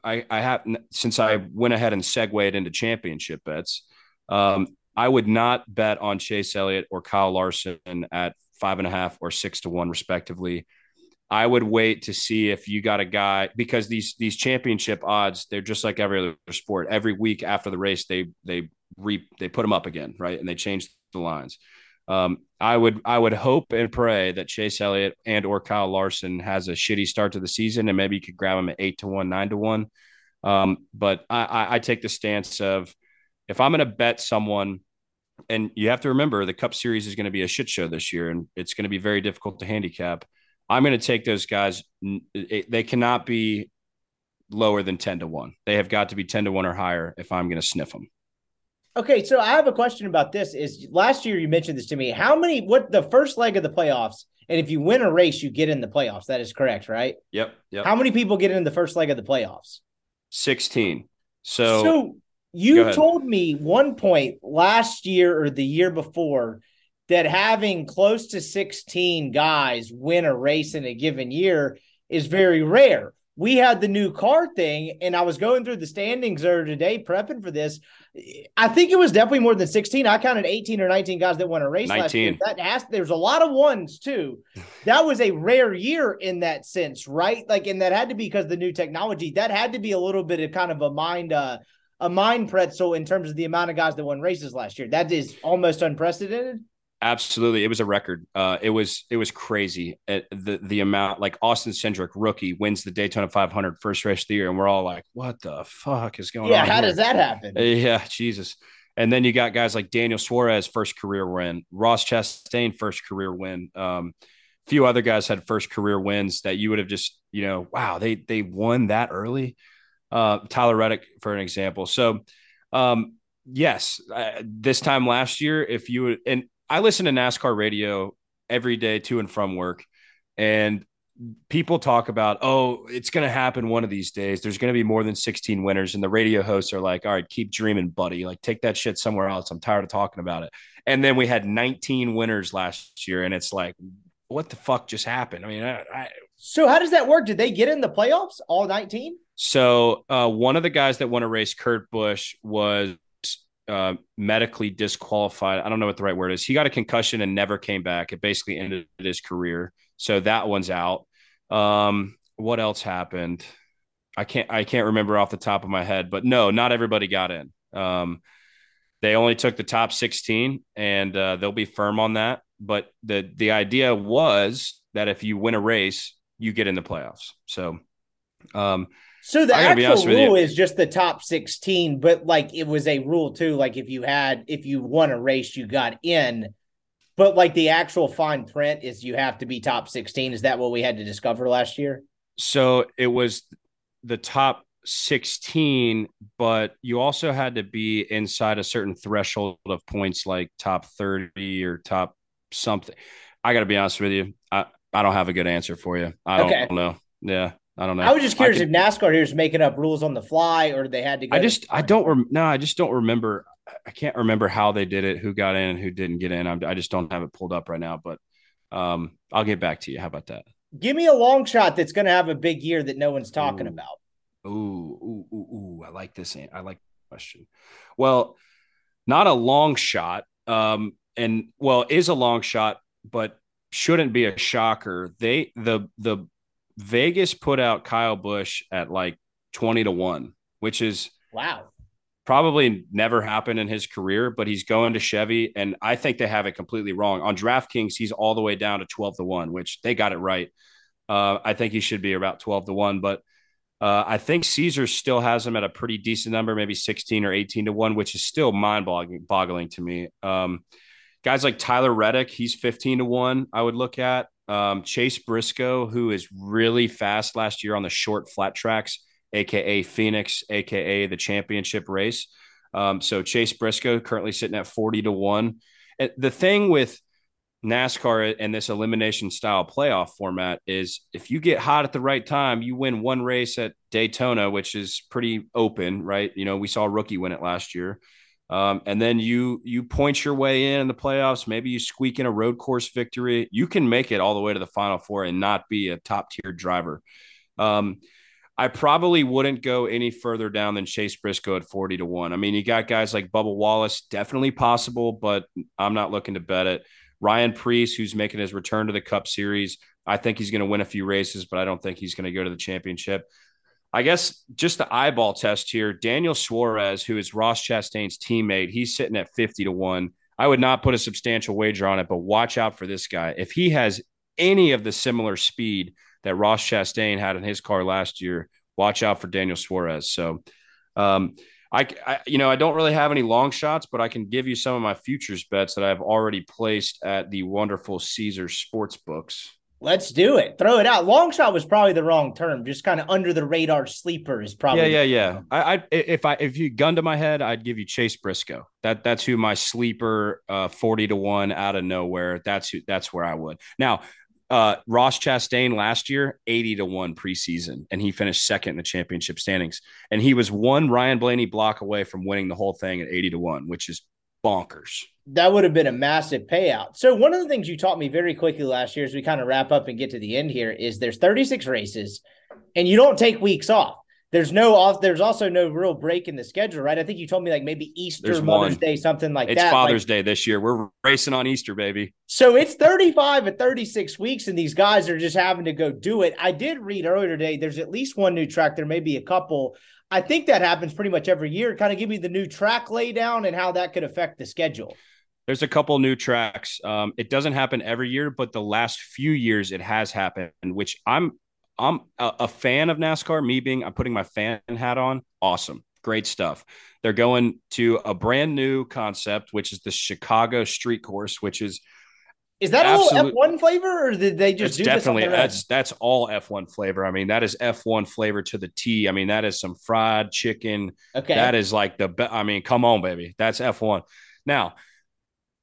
I, I have since I went ahead and segued into championship bets. Um, I would not bet on Chase Elliott or Kyle Larson at five and a half or six to one, respectively. I would wait to see if you got a guy because these these championship odds they're just like every other sport. Every week after the race, they they re they put them up again, right? And they change the lines. Um, I would I would hope and pray that Chase Elliott and or Kyle Larson has a shitty start to the season and maybe you could grab him at eight to one, nine to one. Um, but I, I, I take the stance of if I'm going to bet someone, and you have to remember the Cup Series is going to be a shit show this year, and it's going to be very difficult to handicap. I'm going to take those guys. They cannot be lower than ten to one. They have got to be ten to one or higher if I'm going to sniff them. Okay, so I have a question about this. Is last year you mentioned this to me? How many? What the first leg of the playoffs? And if you win a race, you get in the playoffs. That is correct, right? Yep. Yep. How many people get in the first leg of the playoffs? Sixteen. So, so You told me one point last year or the year before that having close to 16 guys win a race in a given year is very rare. We had the new car thing, and I was going through the standings there today prepping for this. I think it was definitely more than 16. I counted 18 or 19 guys that won a race 19. last year. That has there's a lot of ones too. That was a rare year in that sense, right? Like, and that had to be because the new technology. That had to be a little bit of kind of a mind uh a mind pretzel in terms of the amount of guys that won races last year. That is almost unprecedented. Absolutely, it was a record. Uh, it was it was crazy. It, the the amount like Austin Cindric, rookie, wins the Daytona 500 first race of the year, and we're all like, "What the fuck is going yeah, on?" Yeah, how here? does that happen? Uh, yeah, Jesus. And then you got guys like Daniel Suarez, first career win. Ross Chastain, first career win. Um, a few other guys had first career wins that you would have just, you know, wow, they they won that early. Uh, Tyler Reddick, for an example. So, um, yes, uh, this time last year, if you would, and I listen to NASCAR radio every day to and from work, and people talk about, oh, it's going to happen one of these days. There's going to be more than 16 winners. And the radio hosts are like, all right, keep dreaming, buddy. Like, take that shit somewhere else. I'm tired of talking about it. And then we had 19 winners last year. And it's like, what the fuck just happened? I mean, I, I so how does that work? Did they get in the playoffs, all 19? So uh, one of the guys that won a race, Kurt Busch, was uh, medically disqualified. I don't know what the right word is. He got a concussion and never came back. It basically ended his career. So that one's out. Um, what else happened? I can't I can't remember off the top of my head, but no, not everybody got in. Um, they only took the top 16 and uh, they'll be firm on that. But the the idea was that if you win a race, you get in the playoffs. So um, so the actual rule is just the top 16, but like it was a rule too. Like if you had, if you won a race, you got in. But like the actual fine print is you have to be top 16. Is that what we had to discover last year? So it was the top 16, but you also had to be inside a certain threshold of points like top 30 or top something. I got to be honest with you. I, I don't have a good answer for you. I don't okay. know. Yeah. I don't know. I was just curious can, if NASCAR here is making up rules on the fly or they had to. I just I don't rem- no I just don't remember. I can't remember how they did it, who got in and who didn't get in. I'm, i just don't have it pulled up right now, but um, I'll get back to you. How about that? Give me a long shot that's going to have a big year that no one's talking ooh. about. Ooh, ooh, ooh, ooh! I like this. I like the question. Well, not a long shot, um, and well, is a long shot, but shouldn't be a shocker. They the the Vegas put out Kyle Busch at like 20 to 1, which is wow. Probably never happened in his career, but he's going to Chevy. And I think they have it completely wrong. On DraftKings, he's all the way down to 12 to 1, which they got it right. Uh, I think he should be about 12 to 1. But uh, I think Caesar still has him at a pretty decent number, maybe 16 or 18 to 1, which is still mind boggling to me. Um, guys like Tyler Reddick, he's 15 to 1, I would look at. Um, Chase Briscoe, who is really fast last year on the short flat tracks, aka Phoenix, aka the championship race. Um, so Chase Briscoe currently sitting at 40 to 1. And the thing with NASCAR and this elimination style playoff format is if you get hot at the right time, you win one race at Daytona, which is pretty open, right? You know, we saw rookie win it last year. Um, and then you you point your way in, in the playoffs. Maybe you squeak in a road course victory. You can make it all the way to the final four and not be a top tier driver. Um, I probably wouldn't go any further down than Chase Briscoe at 40 to 1. I mean, you got guys like Bubba Wallace, definitely possible, but I'm not looking to bet it. Ryan Preece, who's making his return to the Cup Series, I think he's going to win a few races, but I don't think he's going to go to the championship. I guess just the eyeball test here. Daniel Suarez, who is Ross Chastain's teammate, he's sitting at 50 to 1. I would not put a substantial wager on it, but watch out for this guy. If he has any of the similar speed that Ross Chastain had in his car last year, watch out for Daniel Suarez. So, um, I, I, you know, I don't really have any long shots, but I can give you some of my futures bets that I've already placed at the wonderful Caesar sports books. Let's do it. Throw it out. Long shot was probably the wrong term. Just kind of under the radar sleeper is probably. Yeah, yeah, yeah. I, I, if I, if you gun to my head, I'd give you Chase Briscoe. That, that's who my sleeper, uh, forty to one out of nowhere. That's who. That's where I would. Now, uh, Ross Chastain last year, 80 to 1 preseason, and he finished second in the championship standings. And he was one Ryan Blaney block away from winning the whole thing at 80 to 1, which is bonkers. That would have been a massive payout. So, one of the things you taught me very quickly last year as we kind of wrap up and get to the end here is there's 36 races and you don't take weeks off there's no off. There's also no real break in the schedule, right? I think you told me like maybe Easter, there's Mother's one. Day, something like it's that. It's Father's like, Day this year. We're racing on Easter, baby. So it's 35 and 36 weeks, and these guys are just having to go do it. I did read earlier today. There's at least one new track. There may be a couple. I think that happens pretty much every year. Kind of give me the new track laydown and how that could affect the schedule. There's a couple new tracks. Um, it doesn't happen every year, but the last few years it has happened, which I'm I'm a, a, fan of NASCAR. Me being, I'm putting my fan hat on. Awesome, great stuff. They're going to a brand new concept, which is the Chicago Street Course, which is is that absolute, all F1 flavor, or did they just do definitely that's that's all F1 flavor. I mean, that is F1 flavor to the T. I mean, that is some fried chicken. Okay, that is like the. Be- I mean, come on, baby, that's F1. Now,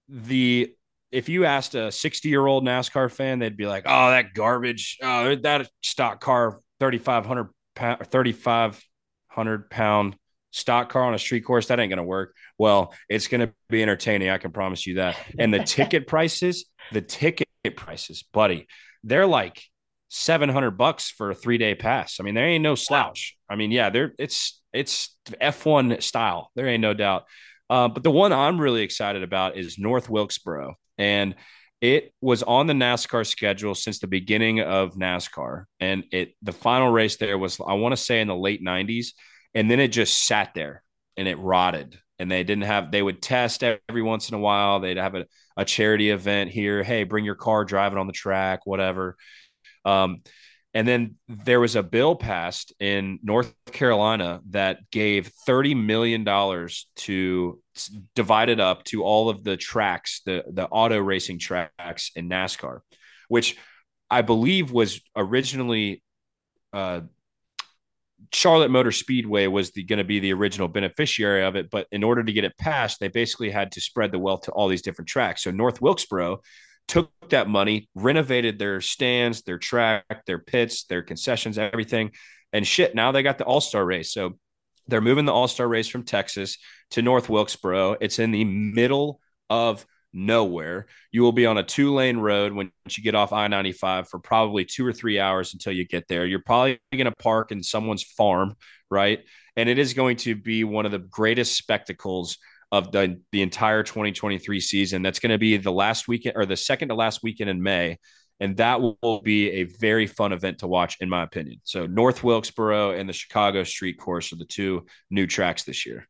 the if you asked a 60 year old NASCAR fan, they'd be like, "Oh, that garbage! Oh, that stock car, 3,500 pound, 3,500 pound stock car on a street course, that ain't gonna work." Well, it's gonna be entertaining. I can promise you that. And the ticket prices, the ticket prices, buddy, they're like 700 bucks for a three day pass. I mean, there ain't no slouch. I mean, yeah, there it's it's F1 style. There ain't no doubt. Uh, but the one I'm really excited about is North Wilkesboro and it was on the NASCAR schedule since the beginning of NASCAR. And it the final race there was, I want to say in the late 90s. And then it just sat there and it rotted. And they didn't have, they would test every once in a while. They'd have a, a charity event here. Hey, bring your car, drive it on the track, whatever. Um, and then there was a bill passed in North Carolina that gave $30 million to divide it up to all of the tracks, the, the auto racing tracks in NASCAR, which I believe was originally uh, Charlotte Motor Speedway was going to be the original beneficiary of it. But in order to get it passed, they basically had to spread the wealth to all these different tracks. So North Wilkesboro took that money, renovated their stands, their track, their pits, their concessions, everything. And shit, now they got the All Star race. So they're moving the All Star race from Texas to North Wilkesboro. It's in the middle of nowhere. You will be on a two lane road when you get off I 95 for probably two or three hours until you get there. You're probably going to park in someone's farm, right? And it is going to be one of the greatest spectacles of the, the entire 2023 season. That's going to be the last weekend or the second to last weekend in May. And that will be a very fun event to watch, in my opinion. So, North Wilkesboro and the Chicago Street Course are the two new tracks this year.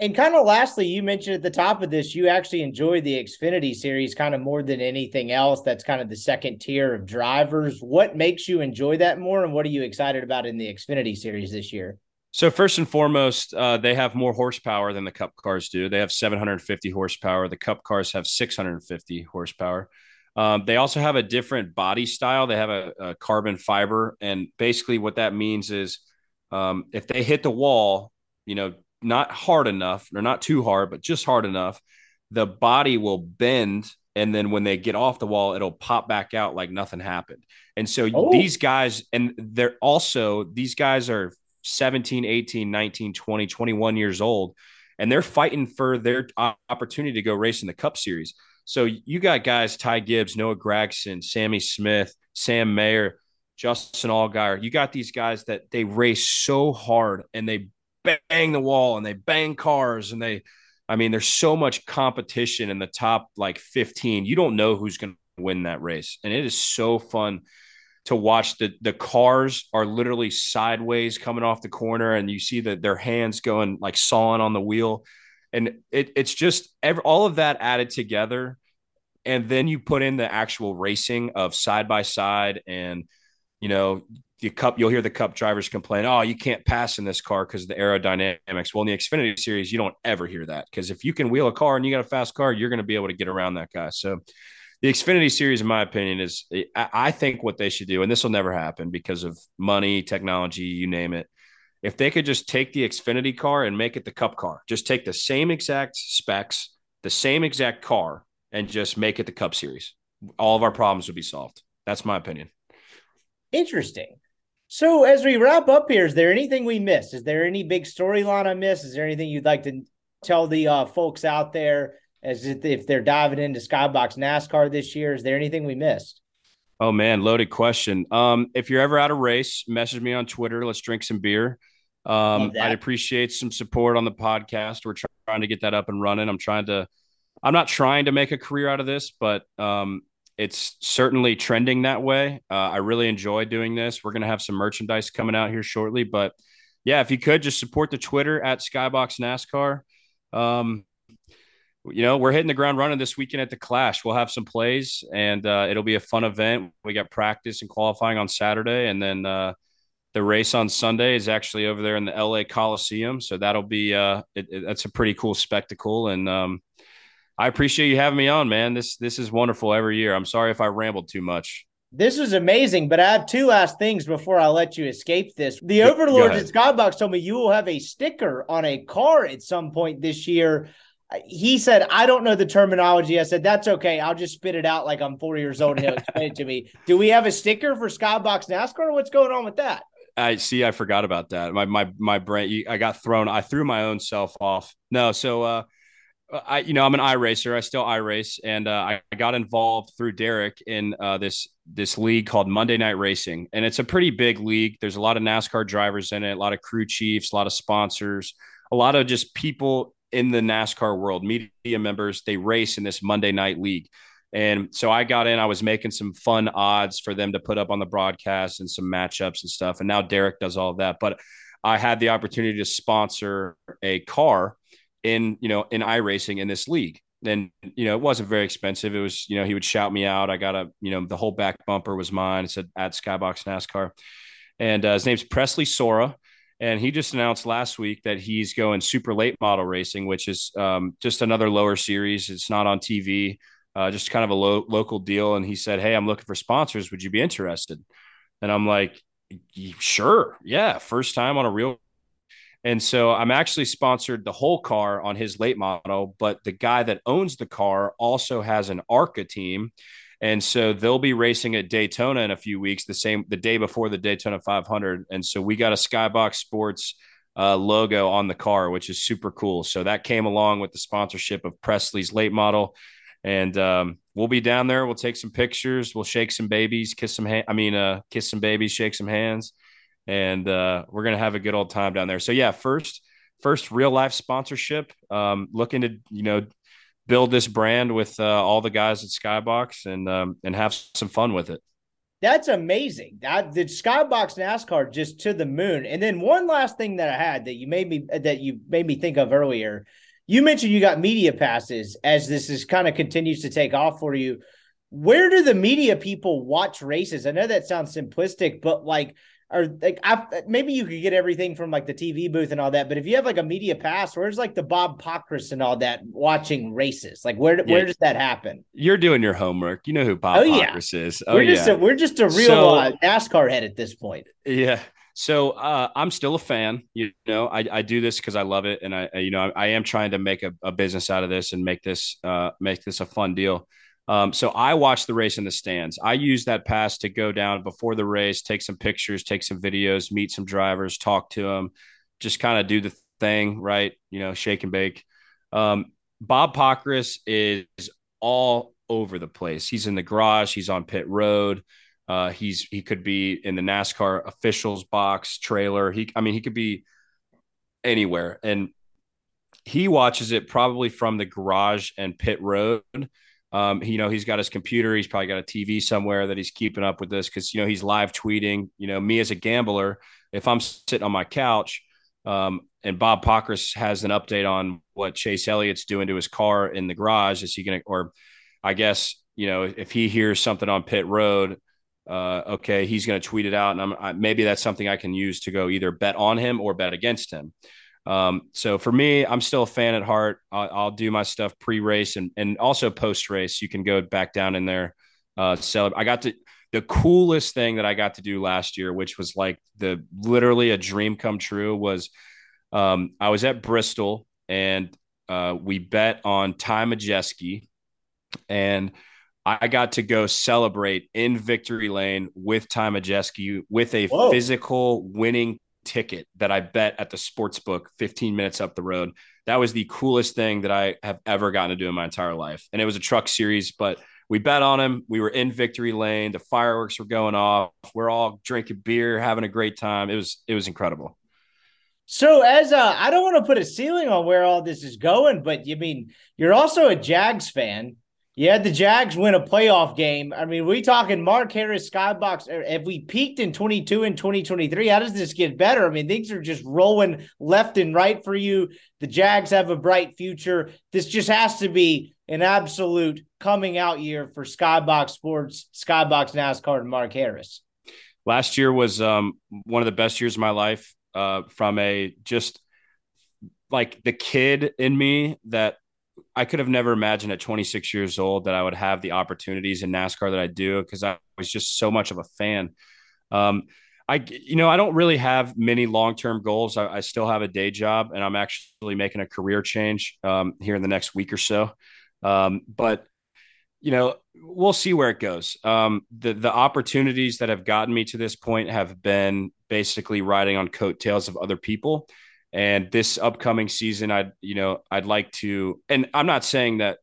And kind of lastly, you mentioned at the top of this, you actually enjoy the Xfinity series kind of more than anything else. That's kind of the second tier of drivers. What makes you enjoy that more? And what are you excited about in the Xfinity series this year? So first and foremost, uh, they have more horsepower than the Cup cars do. They have 750 horsepower. The Cup cars have 650 horsepower. Um, they also have a different body style. They have a, a carbon fiber, and basically what that means is um, if they hit the wall, you know, not hard enough or not too hard, but just hard enough, the body will bend and then when they get off the wall it'll pop back out like nothing happened and so oh. these guys and they're also these guys are 17, 18, 19, 20, 21 years old, and they're fighting for their opportunity to go race in the Cup Series. So you got guys, Ty Gibbs, Noah Gragson, Sammy Smith, Sam Mayer, Justin Allgaier. You got these guys that they race so hard and they bang the wall and they bang cars and they, I mean, there's so much competition in the top like 15. You don't know who's going to win that race. And it is so fun to watch the the cars are literally sideways coming off the corner and you see that their hands going like sawing on the wheel and it, it's just every, all of that added together and then you put in the actual racing of side by side and you know the cup you'll hear the cup drivers complain oh you can't pass in this car because of the aerodynamics well in the xfinity series you don't ever hear that because if you can wheel a car and you got a fast car you're going to be able to get around that guy so the Xfinity series, in my opinion, is I think what they should do, and this will never happen because of money, technology, you name it. If they could just take the Xfinity car and make it the Cup car, just take the same exact specs, the same exact car, and just make it the Cup series, all of our problems would be solved. That's my opinion. Interesting. So as we wrap up here, is there anything we missed? Is there any big storyline I missed? Is there anything you'd like to tell the uh, folks out there as if they're diving into Skybox NASCAR this year? Is there anything we missed? Oh man, loaded question. Um, if you're ever at a race, message me on Twitter. Let's drink some beer. Um, I'd appreciate some support on the podcast. We're trying to get that up and running. I'm trying to, I'm not trying to make a career out of this, but um, it's certainly trending that way. Uh, I really enjoy doing this. We're going to have some merchandise coming out here shortly, but yeah, if you could just support the Twitter at Skybox NASCAR. Um, you know, we're hitting the ground running this weekend at the Clash. We'll have some plays, and uh, it'll be a fun event. We got practice and qualifying on Saturday, and then uh, the race on Sunday is actually over there in the LA Coliseum. So that'll be uh, it, it, that's a pretty cool spectacle, and um, I appreciate you having me on, man. This this is wonderful every year. I'm sorry if I rambled too much. This is amazing, but I have two last things before I let you escape this. The Overlords at Skybox told me you will have a sticker on a car at some point this year. He said, I don't know the terminology. I said, that's okay. I'll just spit it out like I'm four years old and he'll explain it to me. Do we have a sticker for Skybox NASCAR? What's going on with that? I see. I forgot about that. My my my brain. I got thrown. I threw my own self off. No. So uh, I, you know, I'm an iRacer. I still iRace, and uh, I, I got involved through Derek in uh, this this league called Monday Night Racing, and it's a pretty big league. There's a lot of NASCAR drivers in it, a lot of crew chiefs, a lot of sponsors, a lot of just people in the NASCAR world, media members. They race in this Monday Night League, and so I got in. I was making some fun odds for them to put up on the broadcast and some matchups and stuff. And now Derek does all of that, but I had the opportunity to sponsor a car in you know in iRacing in this league. And you know it wasn't very expensive. It was you know he would shout me out. I got a you know the whole back bumper was mine. It said at Skybox NASCAR, and uh, his name's Presley Sora. And he just announced last week that he's going super late model racing, which is um, just another lower series. It's not on TV, uh, just kind of a low, local deal. And he said, Hey, I'm looking for sponsors. Would you be interested? And I'm like, Sure. Yeah. First time on a real and so I'm actually sponsored the whole car on his late model, but the guy that owns the car also has an ARCA team. And so they'll be racing at Daytona in a few weeks, the same the day before the Daytona 500. And so we got a Skybox Sports uh, logo on the car, which is super cool. So that came along with the sponsorship of Presley's late model. And um, we'll be down there. We'll take some pictures. We'll shake some babies, kiss some. Ha- I mean, uh, kiss some babies, shake some hands and uh, we're gonna have a good old time down there. So yeah, first first real life sponsorship. Um, looking to you know build this brand with uh, all the guys at Skybox and um, and have some fun with it. That's amazing. That the Skybox NASCAR just to the moon. And then one last thing that I had that you made me that you made me think of earlier. You mentioned you got media passes as this is kind of continues to take off for you. Where do the media people watch races? I know that sounds simplistic, but like or like I, maybe you could get everything from like the TV booth and all that. But if you have like a media pass, where's like the Bob Pockrass and all that watching races? Like where yeah. where does that happen? You're doing your homework. You know who Bob oh, Pockrass yeah. is. Oh we're yeah, just a, we're just a real so, uh, NASCAR head at this point. Yeah. So uh, I'm still a fan. You know, I, I do this because I love it, and I, you know I, I am trying to make a, a, business out of this and make this uh, make this a fun deal. Um, so I watched the race in the stands. I used that pass to go down before the race, take some pictures, take some videos, meet some drivers, talk to them, just kind of do the thing, right? You know, shake and bake. Um, Bob Pockrass is all over the place. He's in the garage. He's on pit road. Uh, he's he could be in the NASCAR officials box trailer. He, I mean, he could be anywhere, and he watches it probably from the garage and pit road um, you know, he's got his computer. He's probably got a TV somewhere that he's keeping up with this because you know he's live tweeting. You know, me as a gambler, if I'm sitting on my couch, um, and Bob Pockrass has an update on what Chase Elliott's doing to his car in the garage, is he going to, or I guess you know, if he hears something on pit road, uh, okay, he's going to tweet it out, and I'm I, maybe that's something I can use to go either bet on him or bet against him. Um, so for me, I'm still a fan at heart. I'll, I'll do my stuff pre-race and and also post-race. You can go back down in there. Uh, celebrate. I got to the coolest thing that I got to do last year, which was like the literally a dream come true, was um, I was at Bristol and uh, we bet on Ty Majeski, and I got to go celebrate in victory lane with Ty Majeski with a Whoa. physical winning ticket that I bet at the sports book 15 minutes up the road. That was the coolest thing that I have ever gotten to do in my entire life. And it was a truck series, but we bet on him. We were in victory lane. The fireworks were going off. We're all drinking beer, having a great time. It was it was incredible. So as I don't want to put a ceiling on where all this is going, but you mean you're also a Jags fan. Had the Jags win a playoff game. I mean, we talking Mark Harris, Skybox. Have we peaked in 22 and 2023? How does this get better? I mean, things are just rolling left and right for you. The Jags have a bright future. This just has to be an absolute coming out year for Skybox Sports, Skybox NASCAR, and Mark Harris. Last year was um, one of the best years of my life. Uh, from a just like the kid in me that I could have never imagined at 26 years old that I would have the opportunities in NASCAR that I do because I was just so much of a fan. Um, I, you know, I don't really have many long term goals. I, I, still have a day job, and I'm actually making a career change um, here in the next week or so. Um, but you know, we'll see where it goes. Um, the the opportunities that have gotten me to this point have been basically riding on coattails of other people. And this upcoming season, I'd you know I'd like to, and I'm not saying that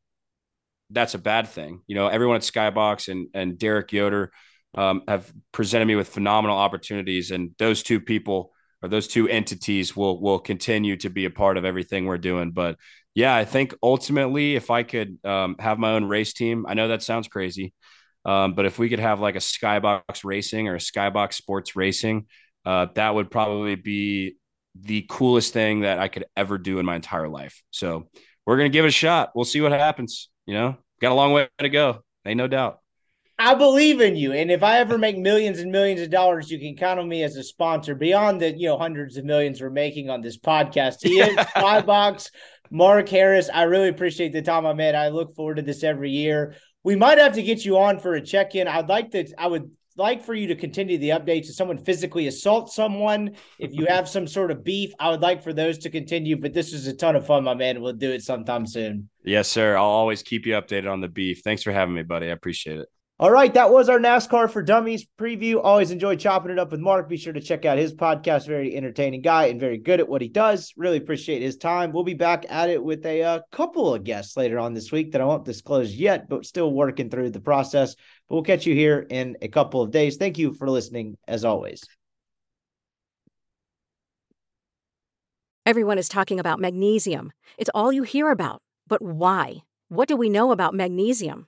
that's a bad thing. You know, everyone at Skybox and and Derek Yoder um, have presented me with phenomenal opportunities, and those two people or those two entities will will continue to be a part of everything we're doing. But yeah, I think ultimately, if I could um, have my own race team, I know that sounds crazy, um, but if we could have like a Skybox Racing or a Skybox Sports Racing, uh, that would probably be the coolest thing that I could ever do in my entire life. So we're gonna give it a shot. We'll see what happens. You know, got a long way to go. Ain't no doubt. I believe in you, and if I ever make millions and millions of dollars, you can count on me as a sponsor. Beyond the you know hundreds of millions we're making on this podcast, is Skybox Mark Harris. I really appreciate the time I'm met. I look forward to this every year. We might have to get you on for a check in. I'd like to. I would like for you to continue the updates. If someone physically assaults someone, if you have some sort of beef, I would like for those to continue. But this was a ton of fun, my man. We'll do it sometime soon. Yes, sir. I'll always keep you updated on the beef. Thanks for having me, buddy. I appreciate it. All right, that was our NASCAR for Dummies preview. Always enjoy chopping it up with Mark. Be sure to check out his podcast. Very entertaining guy and very good at what he does. Really appreciate his time. We'll be back at it with a uh, couple of guests later on this week that I won't disclose yet, but still working through the process. But we'll catch you here in a couple of days. Thank you for listening, as always. Everyone is talking about magnesium. It's all you hear about. But why? What do we know about magnesium?